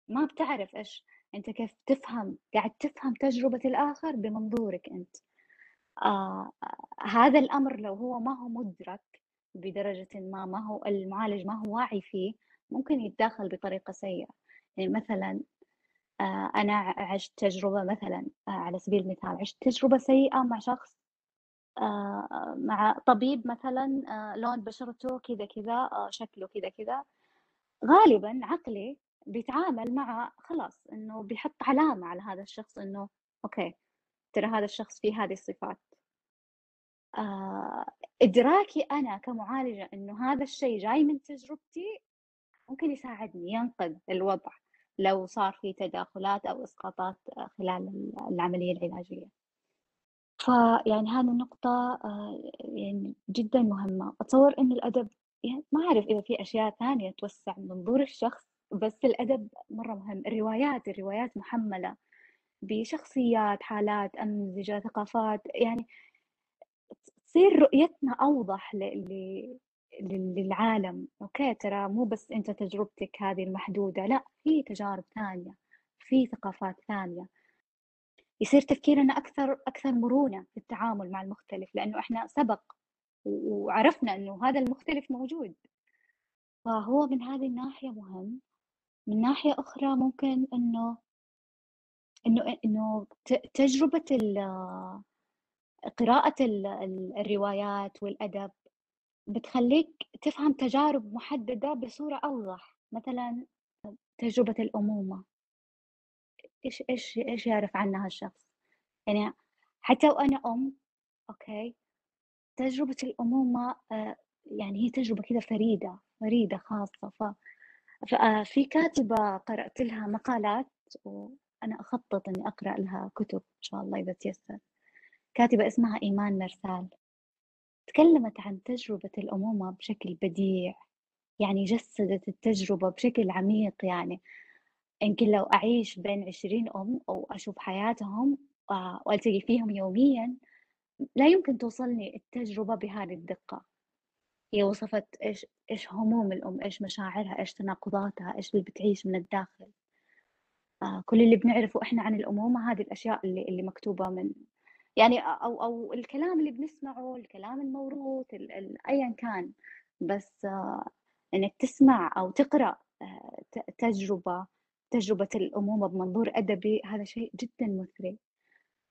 ما بتعرف إيش. أنت كيف تفهم قاعد تفهم تجربة الآخر بمنظورك أنت، آآ هذا الأمر لو هو ما هو مُدرك بدرجةٍ ما، ما هو المعالج ما هو واعي فيه، ممكن يتداخل بطريقة سيئة، يعني مثلًا آآ أنا عِشت تجربة مثلًا آآ على سبيل المثال، عِشت تجربة سيئة مع شخص آآ مع طبيب مثلًا آآ لون بشرته كذا، كذا، آآ شكله كذا، كذا، غالبًا عقلي بيتعامل مع خلاص إنه بيحط علامة على هذا الشخص إنه أوكي، ترى هذا الشخص فيه هذه الصفات. آآ إدراكي أنا كمعالجة إنه هذا الشيء جاي من تجربتي ممكن يساعدني، ينقذ الوضع لو صار في تداخلات أو إسقاطات آه، خلال ال العملية العلاجية. فيعني هذه النقطة آآ يعني جدًا مهمة، أتصوّر إن الأدب يعني ما أعرف إذا في أشياء ثانية توسّع منظور الشخص، بس الأدب مرّة مهم، الروايات الروايات مُحمّلة بشخصيات، حالات، أمزجة، ثقافات، يعني تصير رؤيتنا أوضح ل ل لل للعالم، أوكي ترى مو بس أنت تجربتك هذه المحدودة، لأ في تجارب ثانية، في ثقافات ثانية. يصير تفكيرنا أكثر أكثر مرونة في التعامل مع المختلف، لإنه إحنا سبق وعرفنا إنه هذا المختلف موجود، فهو من هذه الناحية مهم، من ناحية أخرى ممكن إنه إنه إنه تجربة قراءة ال ال الروايات والأدب بتخلّيك تفهم تجارب محددة بصورة أوضح، مثلًا تجربة الأمومة، إيش إيش إيش يعرف عنها الشخص؟ يعني حتى وأنا أم، أوكي؟ تجربة الأمومة آآ يعني هي تجربة كده فريدة، فريدة خاصة ف ف آآ في كاتبة قرأت لها مقالات وأنا أخطط إني أقرأ لها كتب إن شاء الله إذا تيسر، كاتبة اسمها إيمان مرسال، تكلمت عن تجربة الأمومة بشكل بديع، يعني جسدت التجربة بشكل عميق يعني، يمكن لو أعيش بين 20 أم وأشوف حياتهم آآ وألتقي فيهم يوميًا، لا يمكن توصلني التجربة بهذه الدقة. هي وصفت إيش إيش هموم الأم، إيش مشاعرها، إيش تناقضاتها، إيش اللي بتعيش من الداخل، آه، كل اللي بنعرفه إحنا عن الأمومة هذه الأشياء اللي اللي مكتوبة من يعني أو أو الكلام اللي بنسمعه، الكلام الموروث ال ال أيًا كان، بس آه، إنك تسمع أو تقرأ ت تجربة تجربة الأمومة بمنظور أدبي هذا شيء جدًا مثري،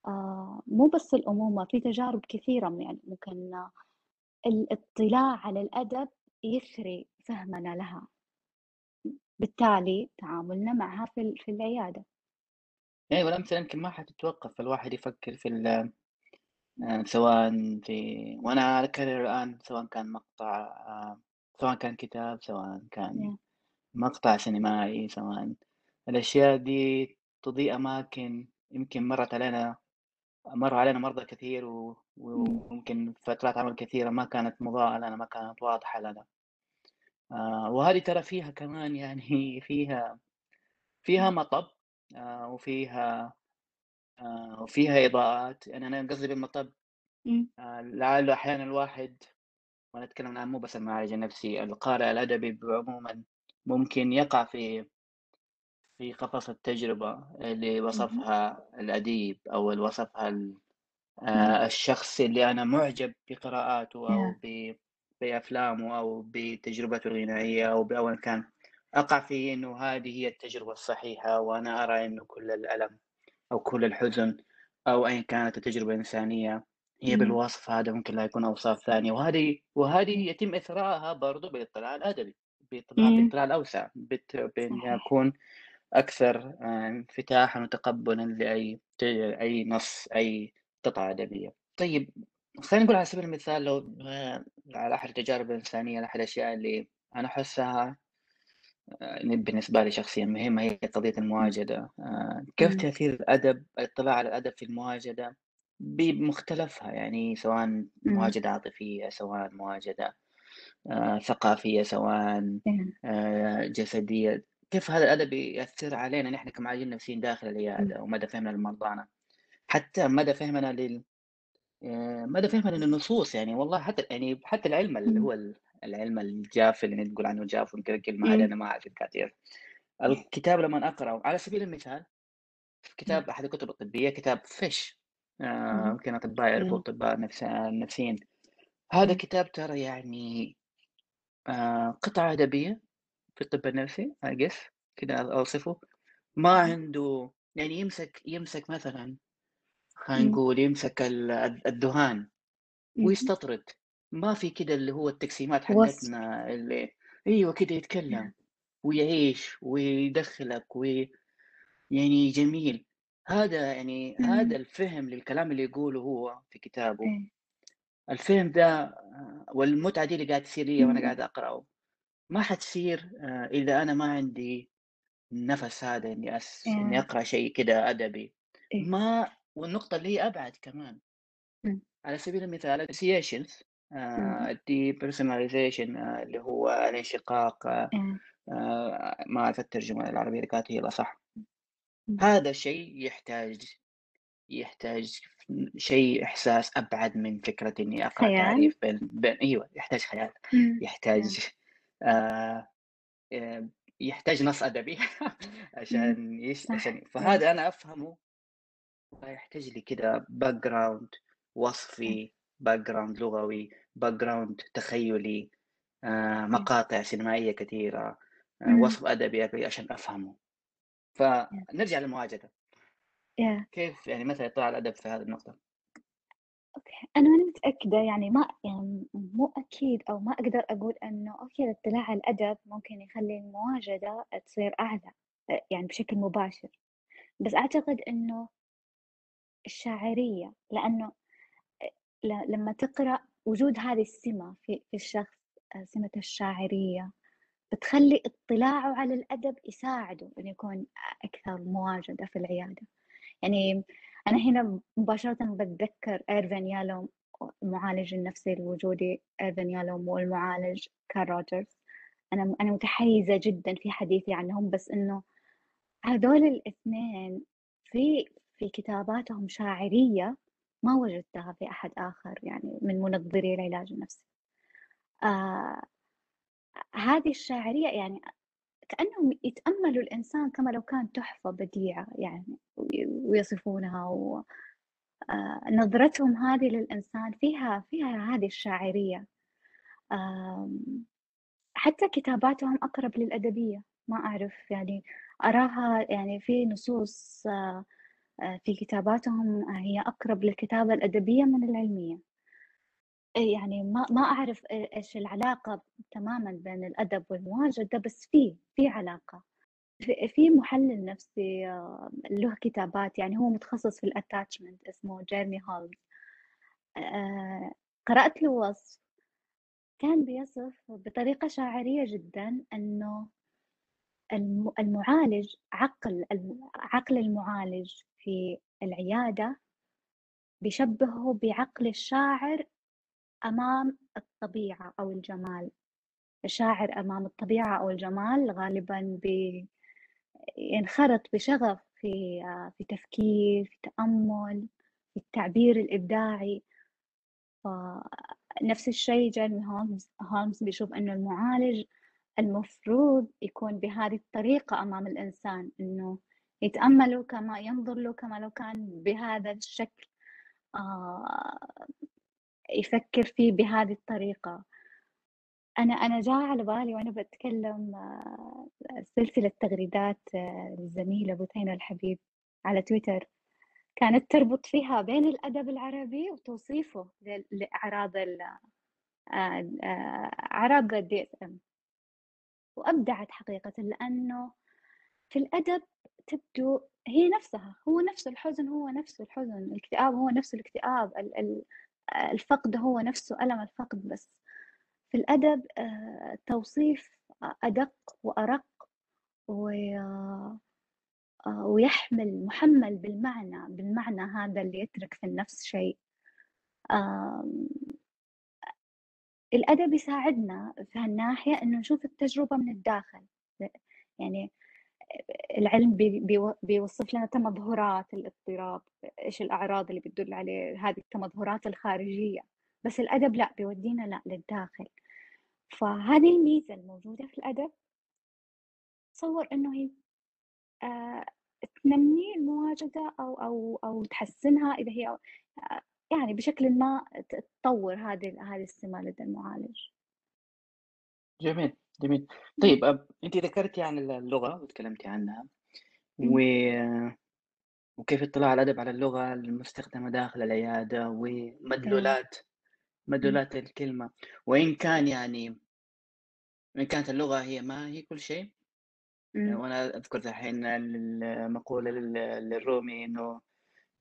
آه، مو بس الأمومة في تجارب كثيرة يعني. ممكن الاطلاع على الأدب يثري فهمنا لها، بالتالي تعاملنا معها في في العيادة. أيوه الأمثلة يمكن ما حتتوقف، فالواحد يفكر في ال آآ سواء في وأنا أكرر الآن سواء كان مقطع آآ سواء كان كتاب، سواء كان! مقطع سينمائي، سواء الأشياء دي تضيء أماكن يمكن مرّت علينا مَر علينا مرضى كثير و وممكن فترات عمل كثيرة ما كانت مضاءة لنا، ما كانت واضحة لنا. آآ وهذه ترى فيها كمان يعني فيها فيها مطب آآ وفيها آآ وفيها إضاءات، يعني أنا قصدي بالمطب لعله أحيانًا الواحد وأنا أتكلم الآن مو بس المعالج النفسي، القارئ الأدبي عمومًا ممكن يقع في في قفص التجربة اللي وصفها الأديب أو اللي وصفها آآ الشخص اللي أنا معجب بقراءاته أو بأفلامه أو بتجربته الغنائية أو بأيًا كان، أقع في إنه هذه هي التجربة الصحيحة وأنا أرى إنه كل الألم أو كل الحزن أو أيًا كانت التجربة الإنسانية هي بالوصف هذا ممكن لا يكون أوصاف ثانية، وهذه وهذه يتم إثراءها برضه بالاطلاع الأدبي، باطلاع إمم، بالاطلاع الأوسع، صحيح، أكون أكثر انفتاحًا وتقبُّلًا لأي أي نص، أي قطعة أدبية. طيب خلينا نقول على سبيل المثال لو آآ على أحد التجارب الإنسانية، أحد الأشياء اللي أنا أحسّها آآ بالنسبة لي شخصيًا مهمة هي قضية المواجدة، آآ كيف تأثير الأدب الاطلاع على الأدب في المواجدة بمختلفها، يعني سواء مواجدة عاطفية، سواء مواجدة ثقافية، سواء جسدية، كيف هذا الأدب يأثر علينا نحن كمعالجين نفسيين داخل العيادة، ومدى فهمنا لمرضانا، حتى مدى فهمنا لل آآ مدى فهمنا للنصوص يعني والله حتى يعني حتى العلم اللي هو ال العلم الجاف اللي نقول عنه جاف يمكن الكلمة هذه أنا ما أعرف الكاتب، الكتاب لمّا أقرأه على سبيل المثال في كتاب أحد الكتب الطبية كتاب فيش اهم، يمكن أطباء يعرفوه الأطباء النفس النفسيين، هذا كتاب ترى يعني آآ قطعة أدبية في الطب النفسي I guess كده أوصفه، ما عنده يعني يمسك يمسك مثلًا خلينا نقول يمسك ال الد الدهان ويستطرد، ما في كده اللي هو التقسيمات حقتنا اللي أيوه كده يتكلم ويعيش ويدخّلك ويعني جميل، هذا يعني هذا الفهم للكلام اللي يقوله هو في كتابه، إيه، الفهم ده آآ والمتعة دي اللي قاعدة تصير ليّا وأنا إمم، قاعد أقرأه، ما حتصير آآ إذا أنا ما عندي النَفَس هذا إني أس إني إيه، أقرأ شيء كده أدبي، إيه، ما والنقطة اللي هي أبعد كمان، إمم، على سبيل المثال الnegotiations إمم، آآ depersonalization آآ اللي هو الانشقاق إيه، ما أعرف الترجمة العربية اللي كانت هي الأصح، هذا الشيء يحتاج يحتاج شيء إحساس أبعد من فكرة إني أقرأ خيال؟ تعريف بين بين أيوه يحتاج خيال، إيه، يحتاج يحتاج نص إمم، عشان يش عشان فهذا أنا أفهمه. فيحتاج لي كده background إيه، وصفي، background لغوي، background تخيلي، آآ إيه، مقاطع آآ إمم، وصف أبي عشان أفهمه. إيه، فنرجع للمواجدة، إيه. كيف يعني مثلًا يطلع الأدب في هذه النقطة؟ okay، أنا ماني متأكدة يعني ما يعني مو أكيد أو ما أقدر أقول إنه okay الاطلاع على الأدب ممكن يخلّي المواجدة تصير أعلى، يعني بشكل مباشر، بس أعتقد إنه الشاعرية لأنه لمّا تقرأ وجود هذه السمة في في الشخص سمة الشاعرية، بتخلّي اطلاعه على الأدب يساعده إنه يكون أكثر مواجدة في العيادة. يعني أنا هنا مباشرةً باتذكّر إيرفين يالوم المعالج النفسي الوجودي إيرفين يالوم والمعالج كارل روجرز، أنا أنا متحيزة جدًا في حديثي عنهم، بس إنه هذول الإثنين في في كتاباتهم شاعرية ما وجدتها في أحد آخر يعني من منظري العلاج النفسي. آآ هذه الشاعرية يعني كأنهم يتأمّلوا الإنسان كما لو كان تحفة بديعة يعني وي ويصفونها و آآ نظرتهم هذه للإنسان فيها فيها هذه الشاعرية، حتى كتاباتهم أقرب للأدبية، ما أعرف يعني أراها يعني في نصوص آآ في كتاباتهم هي أقرب للكتابة الأدبية من العلمية، يعني ما ما أعرف إ إيش العلاقة تمامًا بين الأدب والمواجدة، بس في في علاقة، في مُحلِّل نفسي آه، له كتابات يعني هو متخصص في الattachment اسمه جيرمي هولمز. آآ قرأت له وصف كان بيصف بطريقة شاعرية جدًا الم المعالج عقل عقل المعالج في العيادة بيشبّهه بعقل الشاعر أمام الطبيعة أو الجمال، الشاعر أمام الطبيعة أو الجمال غالبًا بي ينخرط بشغف في آه، في تفكير، في تأمُّل، في التعبير الإبداعي. فنفس الشيء جيرمي هولمز هولمز بيشوف إنه المعالج المفروض يكون بهذه الطريقة أمام الإنسان، إنه يتأمله كما ينظر له كما لو كان بهذا الشكل، آآ يفكر فيه بهذه الطريقة. أنا أنا جا على بالي وأنا باتكلم آه، سلسلة تغريدات آه، للزميلة بثينة الحبيب على تويتر، كانت تربط فيها بين الأدب العربي وتوصيفه لأعراض ال آآ آآ عرق الDSM وأبدعت حقيقةً لأنه في الأدب تبدو هي نفسها، هو نفس الحزن هو نفسه الحزن، الاكتئاب هو نفسه الاكتئاب، ال ال الفقد هو نفسه ألم الفقد، بس في الأدب آآ التوصيف أ أدق وأرق و آه، ويحمل مُحمّل بالمعنى، بالمعنى هذا اللي يترك في النفس شيء. الأدب يساعدنا في هالناحية إنه نشوف التجربة من الداخل، يعني العلم بي بيو بيوصف لنا تمظهرات الاضطراب، إيش الأعراض اللي بتدل عليه، هذه التمظهرات الخارجية، بس الأدب لأ، بيودينا لأ للداخل، فهذه الميزة الموجودة في الأدب. أتصور إنه هي آآ تنمّي المواجدة أو أو أو تحسّنها إذا هي آآ يعني بشكلٍ ما تطوّر هذه هذه السمة لدى المعالج. جميل، جميل. إمم، طيب أب أنتِ ذكرتِ عن ال اللغة واتكلمتِ عنها و إمم، وكيف اطلاع الأدب على اللغة المستخدمة داخل العيادة إيه، ومدلولات إمم، مدلولات الكلمة، وإن كان يعني وإن كانت اللغة هي ما هي كل شيء، إمم، وأنا أذكر دحين ال المقولة لل للرومي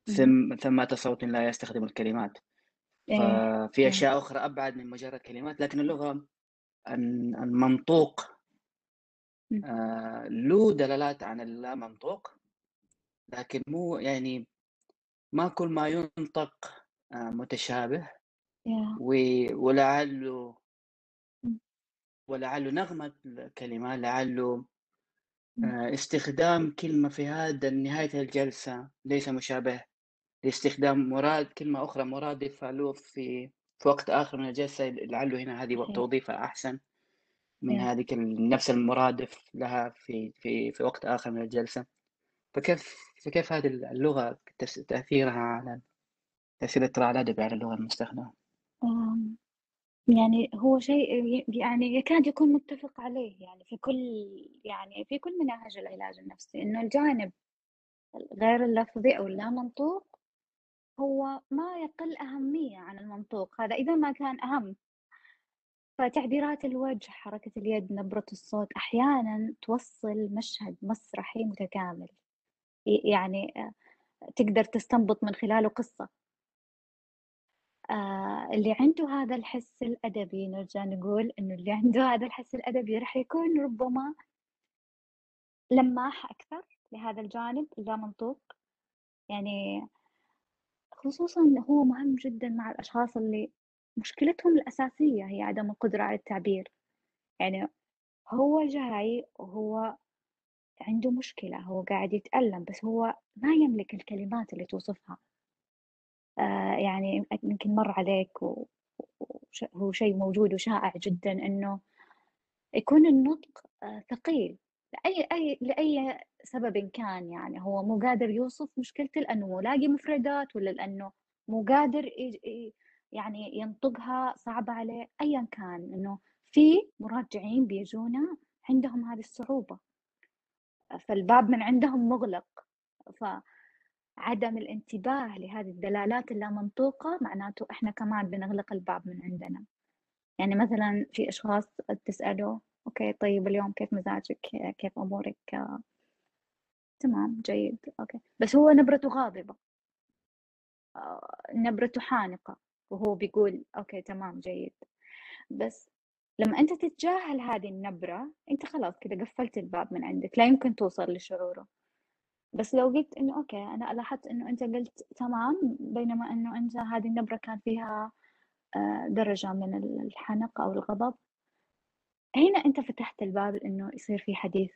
اهم، ثم ثمّة صوت لا يستخدم الكلمات، إيه، ففي إيه، أشياء أخرى أبعد من مجرد كلمات، لكن اللغة الن المنطوق إمم، آآ له دلالات عن اللامنطوق، لكن مو يعني ما كل ما يُنطق آآ متشابه! و ولعله إمم، ولعله نغمة الكلمة، لعله إمم، آآ استخدام كلمة في هذا نهاية الجلسة ليس مشابه لاستخدام مراد كلمة أخرى مرادفة له في في وقت آخر من الجلسة لعله هنا هذه توظيفها أحسن من هذيك نفس المرادف لها في في في وقت آخر من الجلسة، فكيف فكيف هذه ال اللغة تأثيرها على تأثير الاطلاع الأدبي على اللغة المستخدمة؟ يعني هو شيء يعني يكاد يكون مُتّفق عليه يعني في كل يعني في كل مناهج العلاج النفسي، إنه الجانب غير اللفظي أو اللامنطوق هو ما يقل أهمية عن المنطوق، هذا إذا ما كان أهم. فتعبيرات الوجه، حركة اليد، نبرة الصوت، أحيانًا توصّل مشهد مسرحي متكامل، يعني آآ تقدر تستنبط من خلاله قصة. آآ اللي عنده هذا الحس الأدبي نرجع نقول إنه اللي عنده هذا الحس الأدبي راح يكون ربما لمّاح أكثر لهذا الجانب اللامنطوق، يعني خصوصًا هو مهم جدًا مع الأشخاص اللي مشكلتهم الأساسية هي عدم القدرة على التعبير، يعني هو جاي وهو عنده مشكلة، هو قاعد يتألم، بس هو ما يملك الكلمات اللي توصفها، آآ يعني يمكن مَر عليك و وش هو شيء موجود وشائع جدًا إنه يكون النطق آآ ثقيل. لأي أي لأي سببٍ كان يعني، هو مو قادر يوصف مشكلته لأنه مو لاقي مفردات والّا لأنه مو قادر يعني ينطقها صعبة عليه، أيًا كان، إنه في مراجعين بيجونا عندهم هذه الصعوبة. فالباب من عندهم مُغلق، فعدم الانتباه لهذه الدلالات اللامنطوقة معناته إحنا كمان بنغلق الباب من عندنا، يعني مثلًا في أشخاص تسأله okay طيب اليوم كيف مزاجِك، كيف أمورِك؟ آه، تمام، جيد، okay، بس هو نبرته غاضبة، آآ نبرته حانقة، وهو بيقول okay تمام جيد، بس لمّا أنت تتجاهل هذه النبرة، أنت خلاص كده قفّلت الباب من عندك، لا يمكن توصل لشعوره. بس لو قُلت إنه okay، أنا لاحظت إنه أنت قُلت تمام، بينما إنه أنت هذه النبرة كان فيها درجة من ال الحَنَق أو الغضب، هنا أنت فتحت الباب إنه يصير في حديث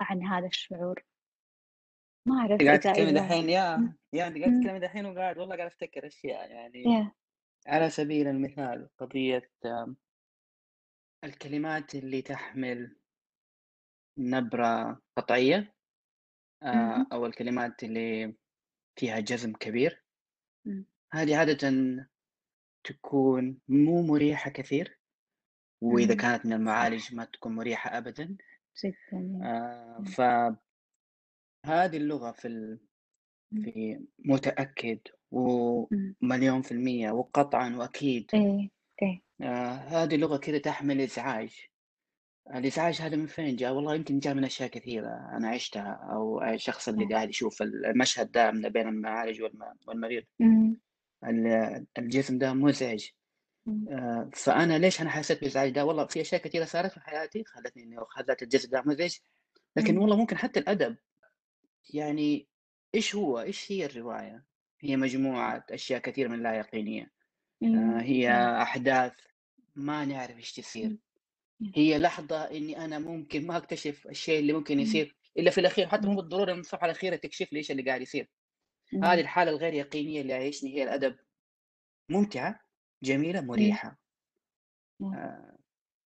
عن هذا الشعور، ما أعرف قاعد تتكلمي دحين يا يا أنتِ قاعدة إمم، تتكلمي دحين وقاعد والله قاعد أفتكر أشياء يعني إيه، على سبيل المثال قضية الكلمات اللي تحمل نبرة قطعية اهم، أو الكلمات اللي فيها جزم كبير، هذه عادةً تكون مو مريحة كثير، وإذا إمم، كانت من المعالج ما تكون مريحة أبدًا، جدًا يعني، آآ، إمم، فهذه اللغة في ال في متأكد إمم، ومليون في المِيّة وقطعًا وأكيد. إيه، إيه، آآ هذه اللغة كذا تحمل إزعاج، الإزعاج هذا من فين جاء؟ والله يمكن جاء من أشياء كثيرة أنا عِشتها أو الشخص اللي قاعد يشوف ال المشهد ده من بين المعالج والم والمريض، الجسم ده مُزعج، آآ فأنا ليش أنا حسيت بالإزعاج ده؟ والله في أشياء كثيرة صارت في حياتي خلّتني إنه خلّت الجسم ده مُزعج، لكن. والله ممكن حتى الأدب يعني إيش هو، إيش هي الرواية؟ هي مجموعة أشياء كثيرة من اللا يقينية، آآ إمم. هي. أحداث ما نعرف إيش تصير،. هي لحظة إني أنا ممكن ما أكتشف الشيء اللي ممكن. يصير إلا في الأخير، حتى. مو بالضرورة إن الصفحة الأخيرة تكشف لي إيش اللي قاعد يصير، هذه إمم. الحالة الغير يقينية اللي يعيشني هي الأدب ممتعة، جميلة، إمم. مريحة، نعم. آآ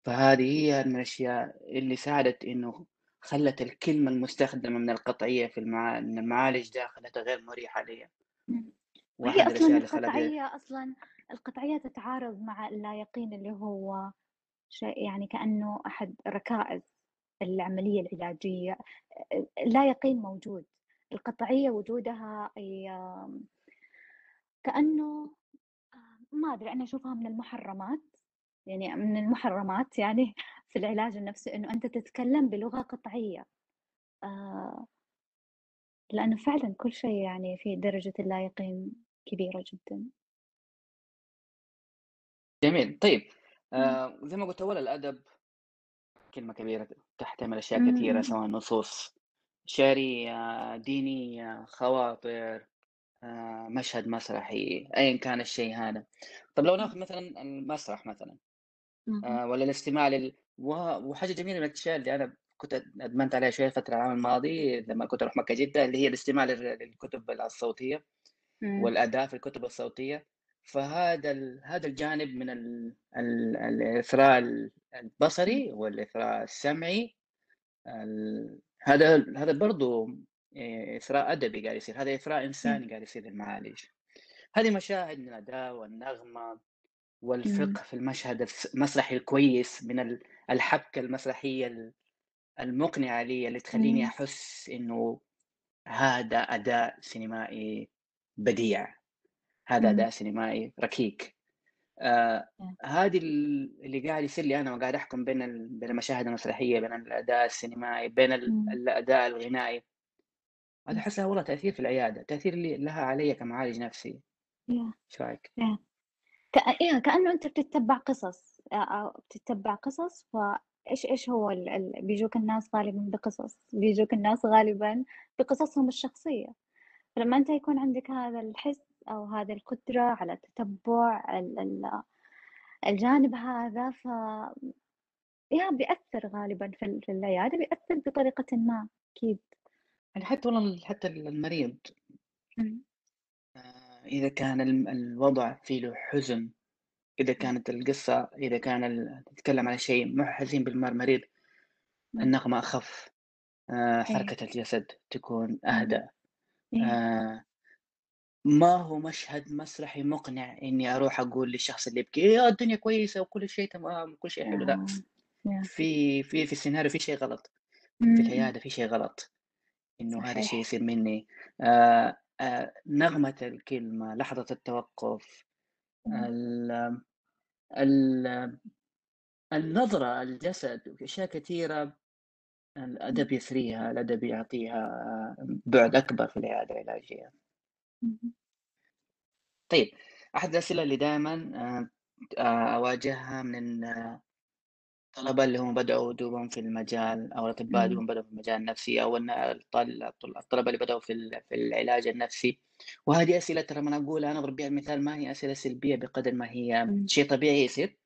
فهذه هي من الأشياء اللي ساعدت إنه خلّت الكلمة المستخدمة من القطعية في المعا من المعالج ده خلّتها غير مريحة ليّا، إمم. وهي أصلًا الأشياء اللي خلّتني القطعية أصلًا القطعية تتعارض مع اللا يقين اللي هو شيء يعني كأنه أحد ركائز العملية العلاجية، آآ اللا يقين موجود، القطعية وجودها ي كأنه ما أدري أنا أشوفها من المحرمات، يعني من المحرمات يعني في العلاج النفسي إنه أنت تتكلم بلغة قطعية، آآ لأنه فعلًا كل شيء يعني في درجة اللا يقين كبيرة جدًا. جميل، طيب. آآ زي ما قُلت أول الأدب كلمة كبيرة تحتمل إمم، إمم. سواء نصوص شعرية، دينية، خواطر، آآ مشهد مسرحي، أيًا كان الشيء هذا. طب لو. ناخذ مثلًا المسرح مثلًا. آآ والّا الاستماع لل و وحاجة جميلة من الأشياء اللي أنا كنت أد أدمنت عليها شوية الفترة العام الماضي لمّا كنت أروح مكة جدة، اللي هي الاستماع لل للكتب الصوتية إمم. والأداء في الكتب الصوتية، فهذا ال هذا الجانب من ال ال الإثراء ال إمم. البصري والإثراء السمعي ال هذا هذا برضه آآ إثراء أدبي قاعد يصير، هذا إثراء إمم. إنساني قاعد يصير للمعالج. هذه مشاهد من الأداء والنغمة إمم. والفقه في المشهد المسرحي الكويس من ال الحبكة المسرحية ال المقنعة لي اللي تخلّيني. أحس إنه هذا أداء سينمائي بديع، هذا. أداء سينمائي ركيك. آه. هذه ال اللي قاعد يصير لي أنا وقاعد أحكم بين بين المشاهد المسرحية، بين الأداء السينمائي، بين ال إمم. الأداء الغنائي، هذا إمم. أحسها والله تأثير في العيادة، تأثير لي لها علي كمعالج نفسي، ياه! إيش رأيك؟ ياه! ك إيه كأنه أنت بتتبع قصص أ أو بتتبع قصص فإيش إيش هو ال ال بيجوك الناس غالبًا بقصص، بيجوك الناس غالبًا بقصصهم الشخصية، فلما أنت يكون عندك هذا الحس أو هذه القدرة على تتبع ال ال الجانب هذا ف يا بيأثّر غالبًا في ال في العيادة بيأثّر بطريقةٍ ما أكيد. يعني حتى والله ال حتى ال المريض إمم. آآ إذا كان الم الوضع فيه له حزن، إذا إمم. كانت القصة إذا كان ال تتكلم عن شيء مو حزين المريض إمم. النغمة أخف، آآ إيه. حركة الجسد تكون اهم. أهدأ، إيه. آآ ما هو مشهد مسرحي مقنع إني أروح أقول للشخص اللي يبكي يا الدنيا كويسة وكل شيء تمام وكل شيء حلو، لأ،! ياه! في في في السيناريو في شيء غلط، في إمم. العيادة في شيء غلط، إنه هذا الشيء. يصير مني، آآ آآ نغمة الكلمة، لحظة التوقف،. ال ال النظرة، الجسد، كثيرة إمم. الأدب يثريها، الأدب يعطيها بُعد أكبر في العيادة العلاجية. اهم. طيب، أحد الأسئلة اللي دايمًا آآ آآ أواجهها من الطلبة اللي هم بدأوا دوبهم في المجال أو الأطباء. دوبهم بدأوا في المجال النفسي أو الطلبة اللي بدأوا في ال في العلاج النفسي، وهذه أسئلة ترى لمّا أنا أقولها أنا أضرب بها المثال ما هي أسئلة سلبية بقدر ما هي. شيء طبيعي يصير،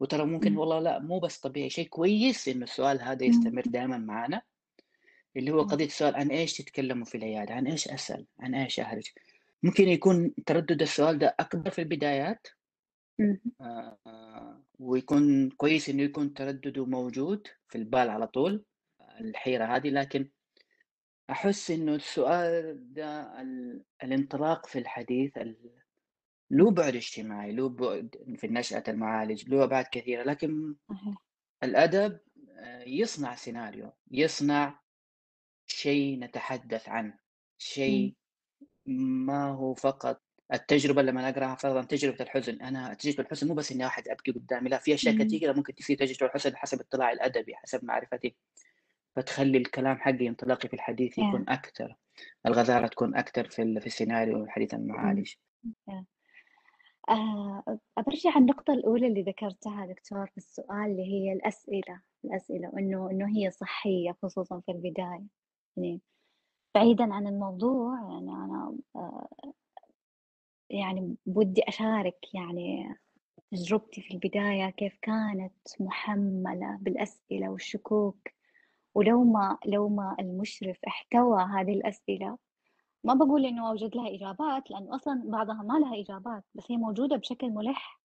وترى ممكن. والله لأ مو بس طبيعي، شيء كويس إنه السؤال هذا. يستمر دايمًا معانا. اللي هو. قضية السؤال عن إيش تتكلموا في العيادة، عن إيش أسأل، عن إيش أهرج، ممكن يكون تردد السؤال ده أكبر في البدايات اهم. آآ، ويكون كويس إنه يكون تردده موجود في البال على طول، الحيرة هذه، لكن أحس إنه السؤال ده ال الانطلاق في الحديث ال له بُعد اجتماعي، له بُعد في نشأة المعالج، له أبعاد كثيرة، لكن صحيح. الأدب آآ، يصنع سيناريو، يصنع شيء نتحدث عنه، إمم. شيء ما هو فقط التجربة لمّا أقرأها فرضًا تجربة الحزن، أنا تجربة الحزن مو بس إني واحد أبكي قدامي، لأ في أشياء إمم. كثيرة ممكن تصير تجربة الحزن حسب اطلاعي الأدبي، حسب معرفتي، فتخلّي الكلام حقي انطلاقي في الحديث يكون ياه! أكتر، الغزارة تكون أكتر في في السيناريو والحديث. المعالج. ياه! آآ أبرجع النقطة الأولى اللي ذكرتها دكتور في السؤال اللي هي الأسئلة، الأسئلة وإنه إنه هي صحية خصوصًا في البداية، يعني بعيدًا عن الموضوع يعني أنا آآ يعني بودي أشارك يعني تجربتي في البداية كيف كانت مُحمّلة بالأسئلة والشكوك، ولو ما لو ما المشرف احتوى هذه الأسئلة ما باقول إنه أوجد لها إجابات، لأنه أصلًا بعضها ما لها إجابات، بس هي موجودة بشكل مُلِح،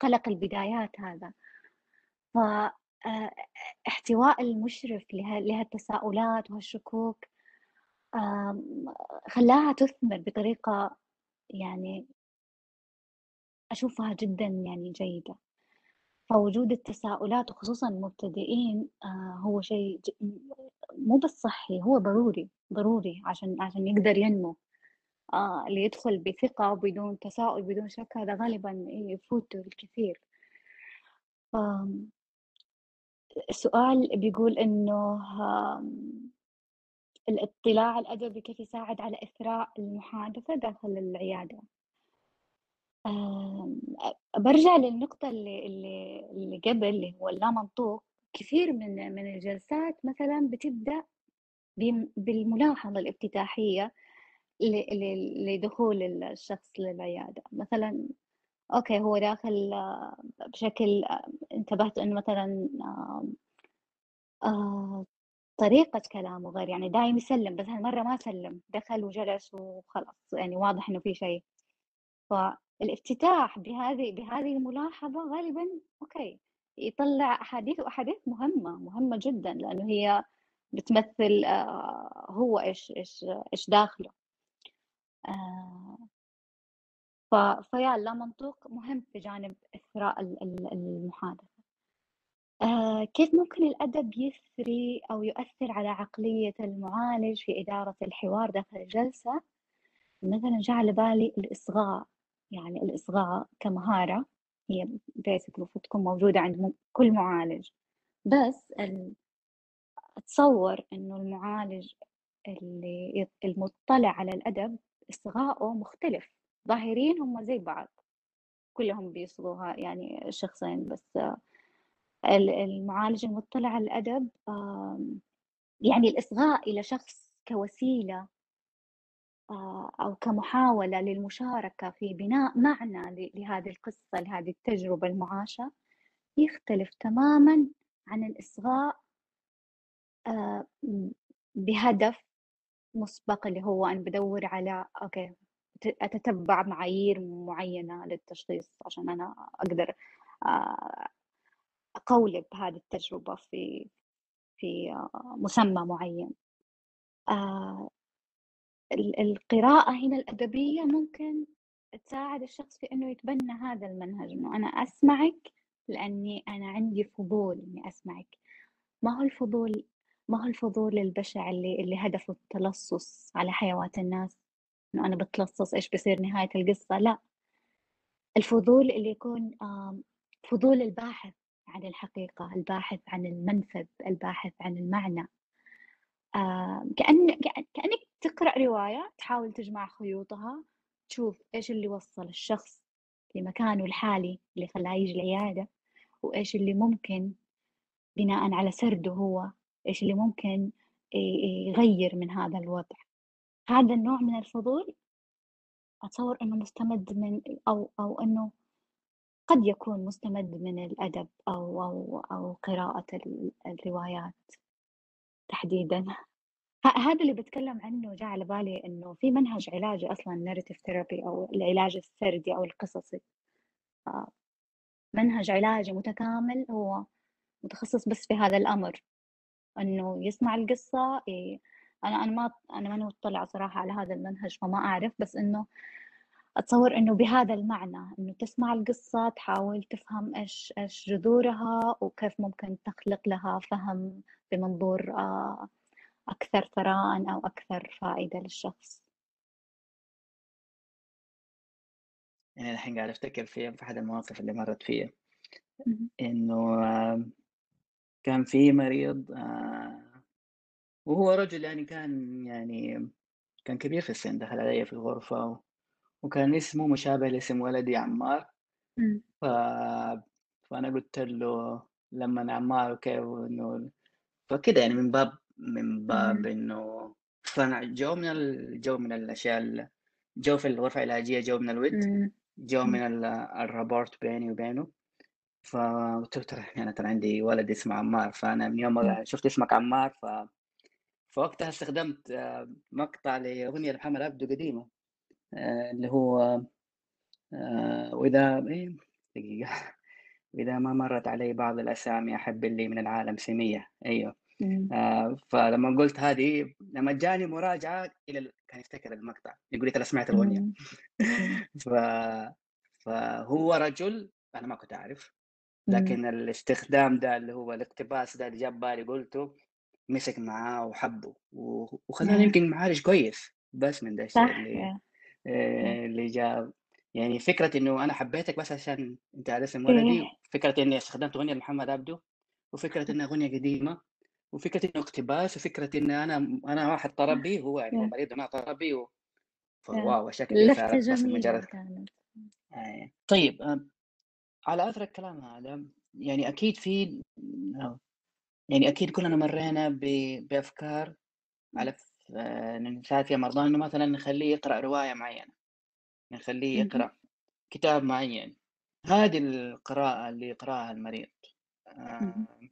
قلق البدايات هذا. ف آآ احتواء المشرف له لهالتساؤلات وهالشكوك خلّاها تُثمر بطريقة يعني أشوفها جدًا يعني جيدة. فوجود التساؤلات وخصوصًا المبتدئين آآ هو شيء مو بس صحّي، هو ضروري، ضروري عشان عشان يقدر ينمو. آه، اللي يدخل بثقة وبدون تساؤل بدون شك هذا غالبًا يفوته الكثير. السؤال بيقول إنه الاطلاع الأدبي كيف يساعد على إثراء المحادثة داخل العيادة؟ بارجع للنقطة اللي اللي اللي قبل اللي هو اللامنطوق، كثير من من الجلسات مثلًا بتبدأ بالملاحظة الافتتاحية لدخول ال الشخص للعيادة، مثلًا أوكي هو داخل بشكل انتبهت إنه مثلًا طريقة كلامه غير، يعني دايم يسلّم بس هالمرّة ما سلّم، دخل وجلس وخلاص، يعني واضح إنه في شيء. فالافتتاح بهذه بهذه الملاحظة غالبًا أوكي، يطلّع أحاديث وأحاديث مهمة، مهمة جدًا، لأنه هي بتمثّل آآ هو إيش إيش إيش داخله. ف فيا اللامنطوق مهم في جانب إثراء ال ال المحادثة. آآ كيف ممكن الأدب يثري أو يؤثّر على عقلية المعالج في إدارة الحوار داخل الجلسة؟ مثلًا جه على بالي الإصغاء، يعني الإصغاء كمهارة هي basic المفروض تكون موجودة عند كل معالج، بس أتصوّر إنه المعالج اللي المُطّلع على الأدب إصغائه مختلف، ظاهريًا هم زي بعض، كلّهم بيصغوا ه يعني شخصين بس. ال المعالج المُطّلع على الأدب يعني الإصغاء إلى شخص كوسيلة أو كمحاولة للمشاركة في بناء معنى لهذه القصة، لهذه التجربة المُعاشة، يختلف تمامًا عن الإصغاء بهدف مُسبق اللي هو أنا بادوّر على okay أتتبع معايير معيّنة للتشخيص عشان أنا أقدر أقولب هذه التجربة في في آه، مسمى معيّن. ال القراءة هنا الأدبية ممكن تساعد الشخص في إنه يتبنى هذا المنهج، إنه أنا أسمعِك لأني أنا عندي فضول إني أسمعِك، ما هو الفضول ما هو الفضول البشع اللي اللي هدفه التلصُّص على حيوات الناس، إنه أنا باتلصّص إيش بيصير نهاية القصة، لأ، الفضول اللي يكون فضول الباحث عن الحقيقة، الباحث عن المنفذ، الباحث عن المعنى. آه، كأن كأنك تقرأ رواية تحاول تجمع خيوطها تشوف إيش اللي وصل الشخص لمكانه الحالي اللي خلاه يجي العيادة وإيش اللي ممكن بناء على سرده هو إيش اللي ممكن يغير من هذا الوضع هذا النوع من الفضول أتصور إنه مستمد من أو أو إنه قد يكون مستمد من الأدب أو أو أو قراءة الروايات تحديدًا. هذا اللي بتكلم عنه جاء على بالي إنه في منهج علاجي أصلًا narrative therapy أو العلاج السردي أو القصصي. آه، منهج علاجي متكامل هو متخصص بس في هذا الأمر، إنه يسمع القصة ي أنا أنا ما أنا ماني مطلعة صراحة على هذا المنهج فما أعرف، بس إنه أتصور إنه بهذا المعنى، إنه تسمع القصة تحاول تفهم إيش إيش جذورها وكيف ممكن تخلق لها فهم بمنظور آه أكثر ثراءً أو أكثر فائدة للشخص. يعني الحين قاعد أفتكر في في أحد المواقف اللي مرّت فيّا، اهم. إنه كان في مريض آآ وهو رجل يعني كان يعني كان كبير في السن، دخل عليَّ في الغرفة وكان اسمه مشابه لاسم ولدي عمار،. ف فأنا قُلت له لمّا عمّار وكيف وإنه فكده يعني من باب من باب. إنه فأنا جو من ال جو من الأشياء ال جو في الغرفة العلاجية جو من الوِد،. جو. من ال الرابورت بيني وبينه، فقُلت له ترى أنا ترى عندي ولد اسمه عمار، فأنا من يوم. ما شُفت اسمك عمار ف فوقتها استخدمت آه، مقطع لأغنية لمحمد عبده قديمة آآ اللي هو آآ وإذا إيه دقيقة وإذا ما مرّت علي بعض الأسامي أحب اللي من العالم سمية، أيوه. إمم. آآ فلمّا قُلت هذه لمّا جاني مراجعة إلى ال كان يفتكر المقطع، يقول لي: "ترى سمعت الأغنية." إمم. إمم. ف فهو رجل أنا ما كنت أعرف، إمم. لكن الاستخدام ده اللي هو الاقتباس ده اللي جه ببالي قُلته، مسك معاه وحبّه وخلّاني آه. يمكن معالج كويس، بس من ده الشيء اللي آآ اللي جاب يعني فكرة إنه أنا حبيتك بس عشان أنت على اسم إيه. ولدي، فكرة إني استخدمت أغنية لمحمد عبده، وفكرة إنها أغنية قديمة، وفكرة إنه اقتباس، وفكرة إني أنا أنا واحد طرب بيه وهو يعني هو مريض وأنا طربي و فواو لفتة صارت بس جميلة لمجرد كانت. آآ طيب آآ على أثر الكلام هذا يعني أكيد في آه، يعني أكيد كلنا مرّينا ب بأفكار. على نساعد فيها مرضانا إنه مثلًا نخلّيه يقرأ رواية معينة، نخلّيه. يقرأ كتاب معين. هذه القراءة اللي يقرأها المريض اهم. آآ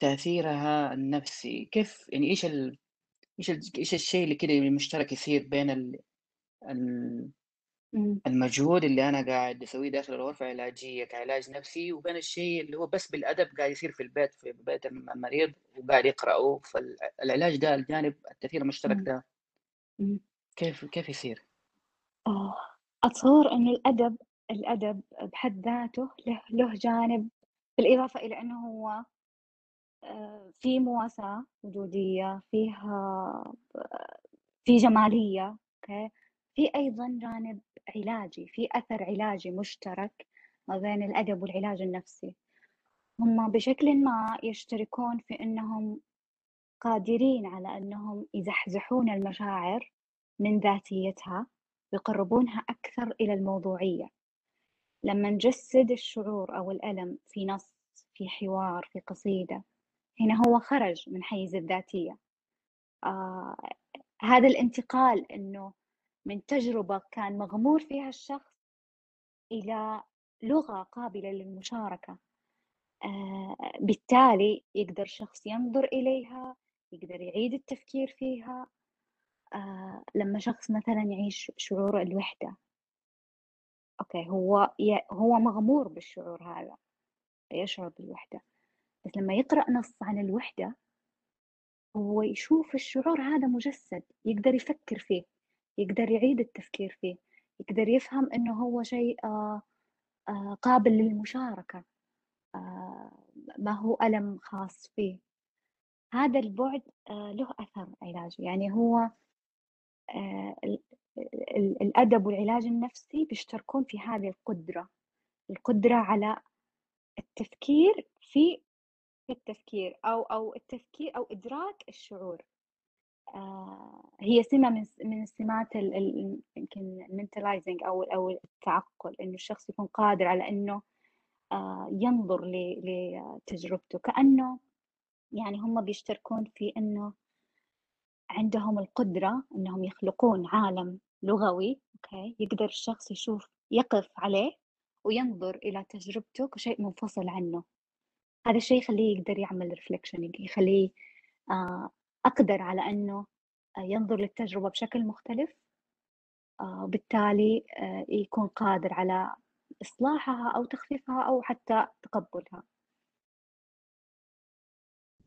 تأثيرها النفسي كيف يعني إيش ال إيش ال إيش الشيء اللي كده مشترك يصير بين ال ال إمم. المجهود اللي أنا قاعد أسويه داخل الغرفة العلاجية كعلاج نفسي، وبين الشيء اللي هو بس بالأدب قاعد يصير في البيت في بيت الم المريض وقاعد يقرأه، فال العلاج ده الجانب التأثير المشترك إمم. ده إمم. كيف كيف يصير؟ آه. أتصوّر إنه الأدب الأدب بحد ذاته له له جانب بالإضافة إلى إنه هو آآ في مواساة وجودية، فيها في جمالية، أوكي، في أيضًا جانب علاجي، في أثر علاجي مشترك ما بين الأدب والعلاج النفسي، هم بشكلٍ ما يشتركون في إنهم قادرين على إنهم يزحزحون المشاعر من ذاتيتها ويقربونها أكثر إلى الموضوعية، لما نجسد الشعور أو الألم في نص، في حوار، في قصيدة، هنا هو خرج من حيز الذاتية، آه هذا الانتقال إنه من تجربة كان مغمور فيها الشخص إلى لغة قابلة للمشاركة، آه بالتالي يقدر الشخص ينظر إليها، يقدر يعيد التفكير فيها، آه لما شخص مثلًا يعيش شعور الوحدة، أوكي هو هو مغمور بالشعور هذا، يشعر بالوحدة، بس لما يقرأ نص عن الوحدة هو يشوف الشعور هذا مجسد، يقدر يفكر فيه، يقدر يعيد التفكير فيه، يقدر يفهم إنه هو شيء آه آه قابل للمشاركة، آه ما هو ألم خاص فيه، هذا البُعد له أثر علاجي، يعني هو ال ال الأدب والعلاج النفسي بيشتركون في هذه القدرة، القدرة على التفكير في التفكير أو أو التفكير أو إدراك الشعور. آه، هي سمة من من ال يمكن الmentalizing أو أو التعقل، إنه الشخص يكون قادر على إنه آآ ينظر لتجربته، كأنه يعني هم بيشتركون في إنه عندهم القدرة إنهم يخلقون عالم لغوي، أوكي، يقدر الشخص يشوف يقف عليه وينظر إلى تجربته كشيء منفصل عنه، هذا الشيء يخلّيه يقدر يعمل reflection يخلّيه آه، أقدر على إنه ينظر للتجربة بشكل مختلف آه، وبالتالي آه، يكون قادر على إصلاحها أو تخفيفها أو حتى تقبلها.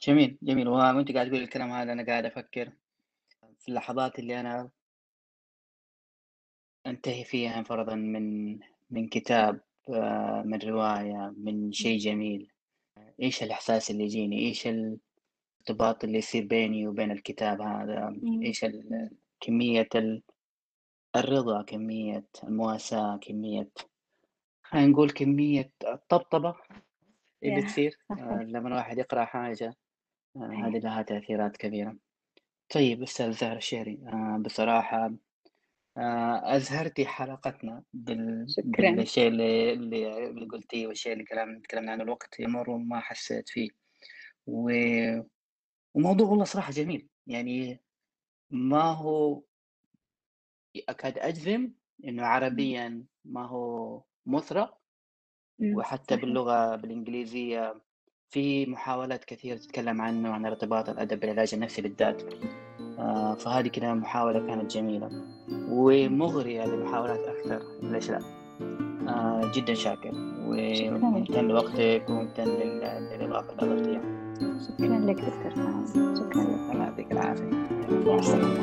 جميل، جميل، وأنتِ قاعدة تقولي الكلام هذا أنا قاعد أفكر في اللحظات اللي أنا أنتهي فيها فرضًا من من كتاب من رواية، من. شيء جميل، إيش الإحساس اللي يجيني، إيش الارتباط اللي يصير بيني وبين الكتاب هذا، ال إمم، كمية ال الرضا، كمية المواساة، كمية خلينا نقول كمية الطبطبة اللي! تصير صحيح، لمّا الواحد يقرأ حاجة آآ، هذه صحيح. لها تأثيرات كبيرة. طيب أستاذ زهرة الشهري آآ، بصراحة آآ أزهرتِ حلقتنا بال شكرًا. بالشيء اللي اللي اللي قُلتيه والشيء اللي كلام تكلمنا عنه، الوقت يمر وما حسيت فيه، و وموضوع والله صراحة جميل، يعني ما هو أكاد أجزم إنه إمم، عربيًا ما هو مُثرى، إمم، وحتى صحيح، باللغة بالإنجليزية في محاولات كثيرة تتكلم عنه، عن ارتباط الأدب بالعلاج النفسي بالذات، آآ فهذه كده محاولة كانت جميلة، إمم، ومغرية لمحاولات أكثر، ليش لأ؟ آه جدًا شاكر، وممتن لوقتِك وممتن لل للإضافة اللي أضفتيها، شكرا لك دكتور فاز شكرا لك الله يعطيك العافيه مع السلامه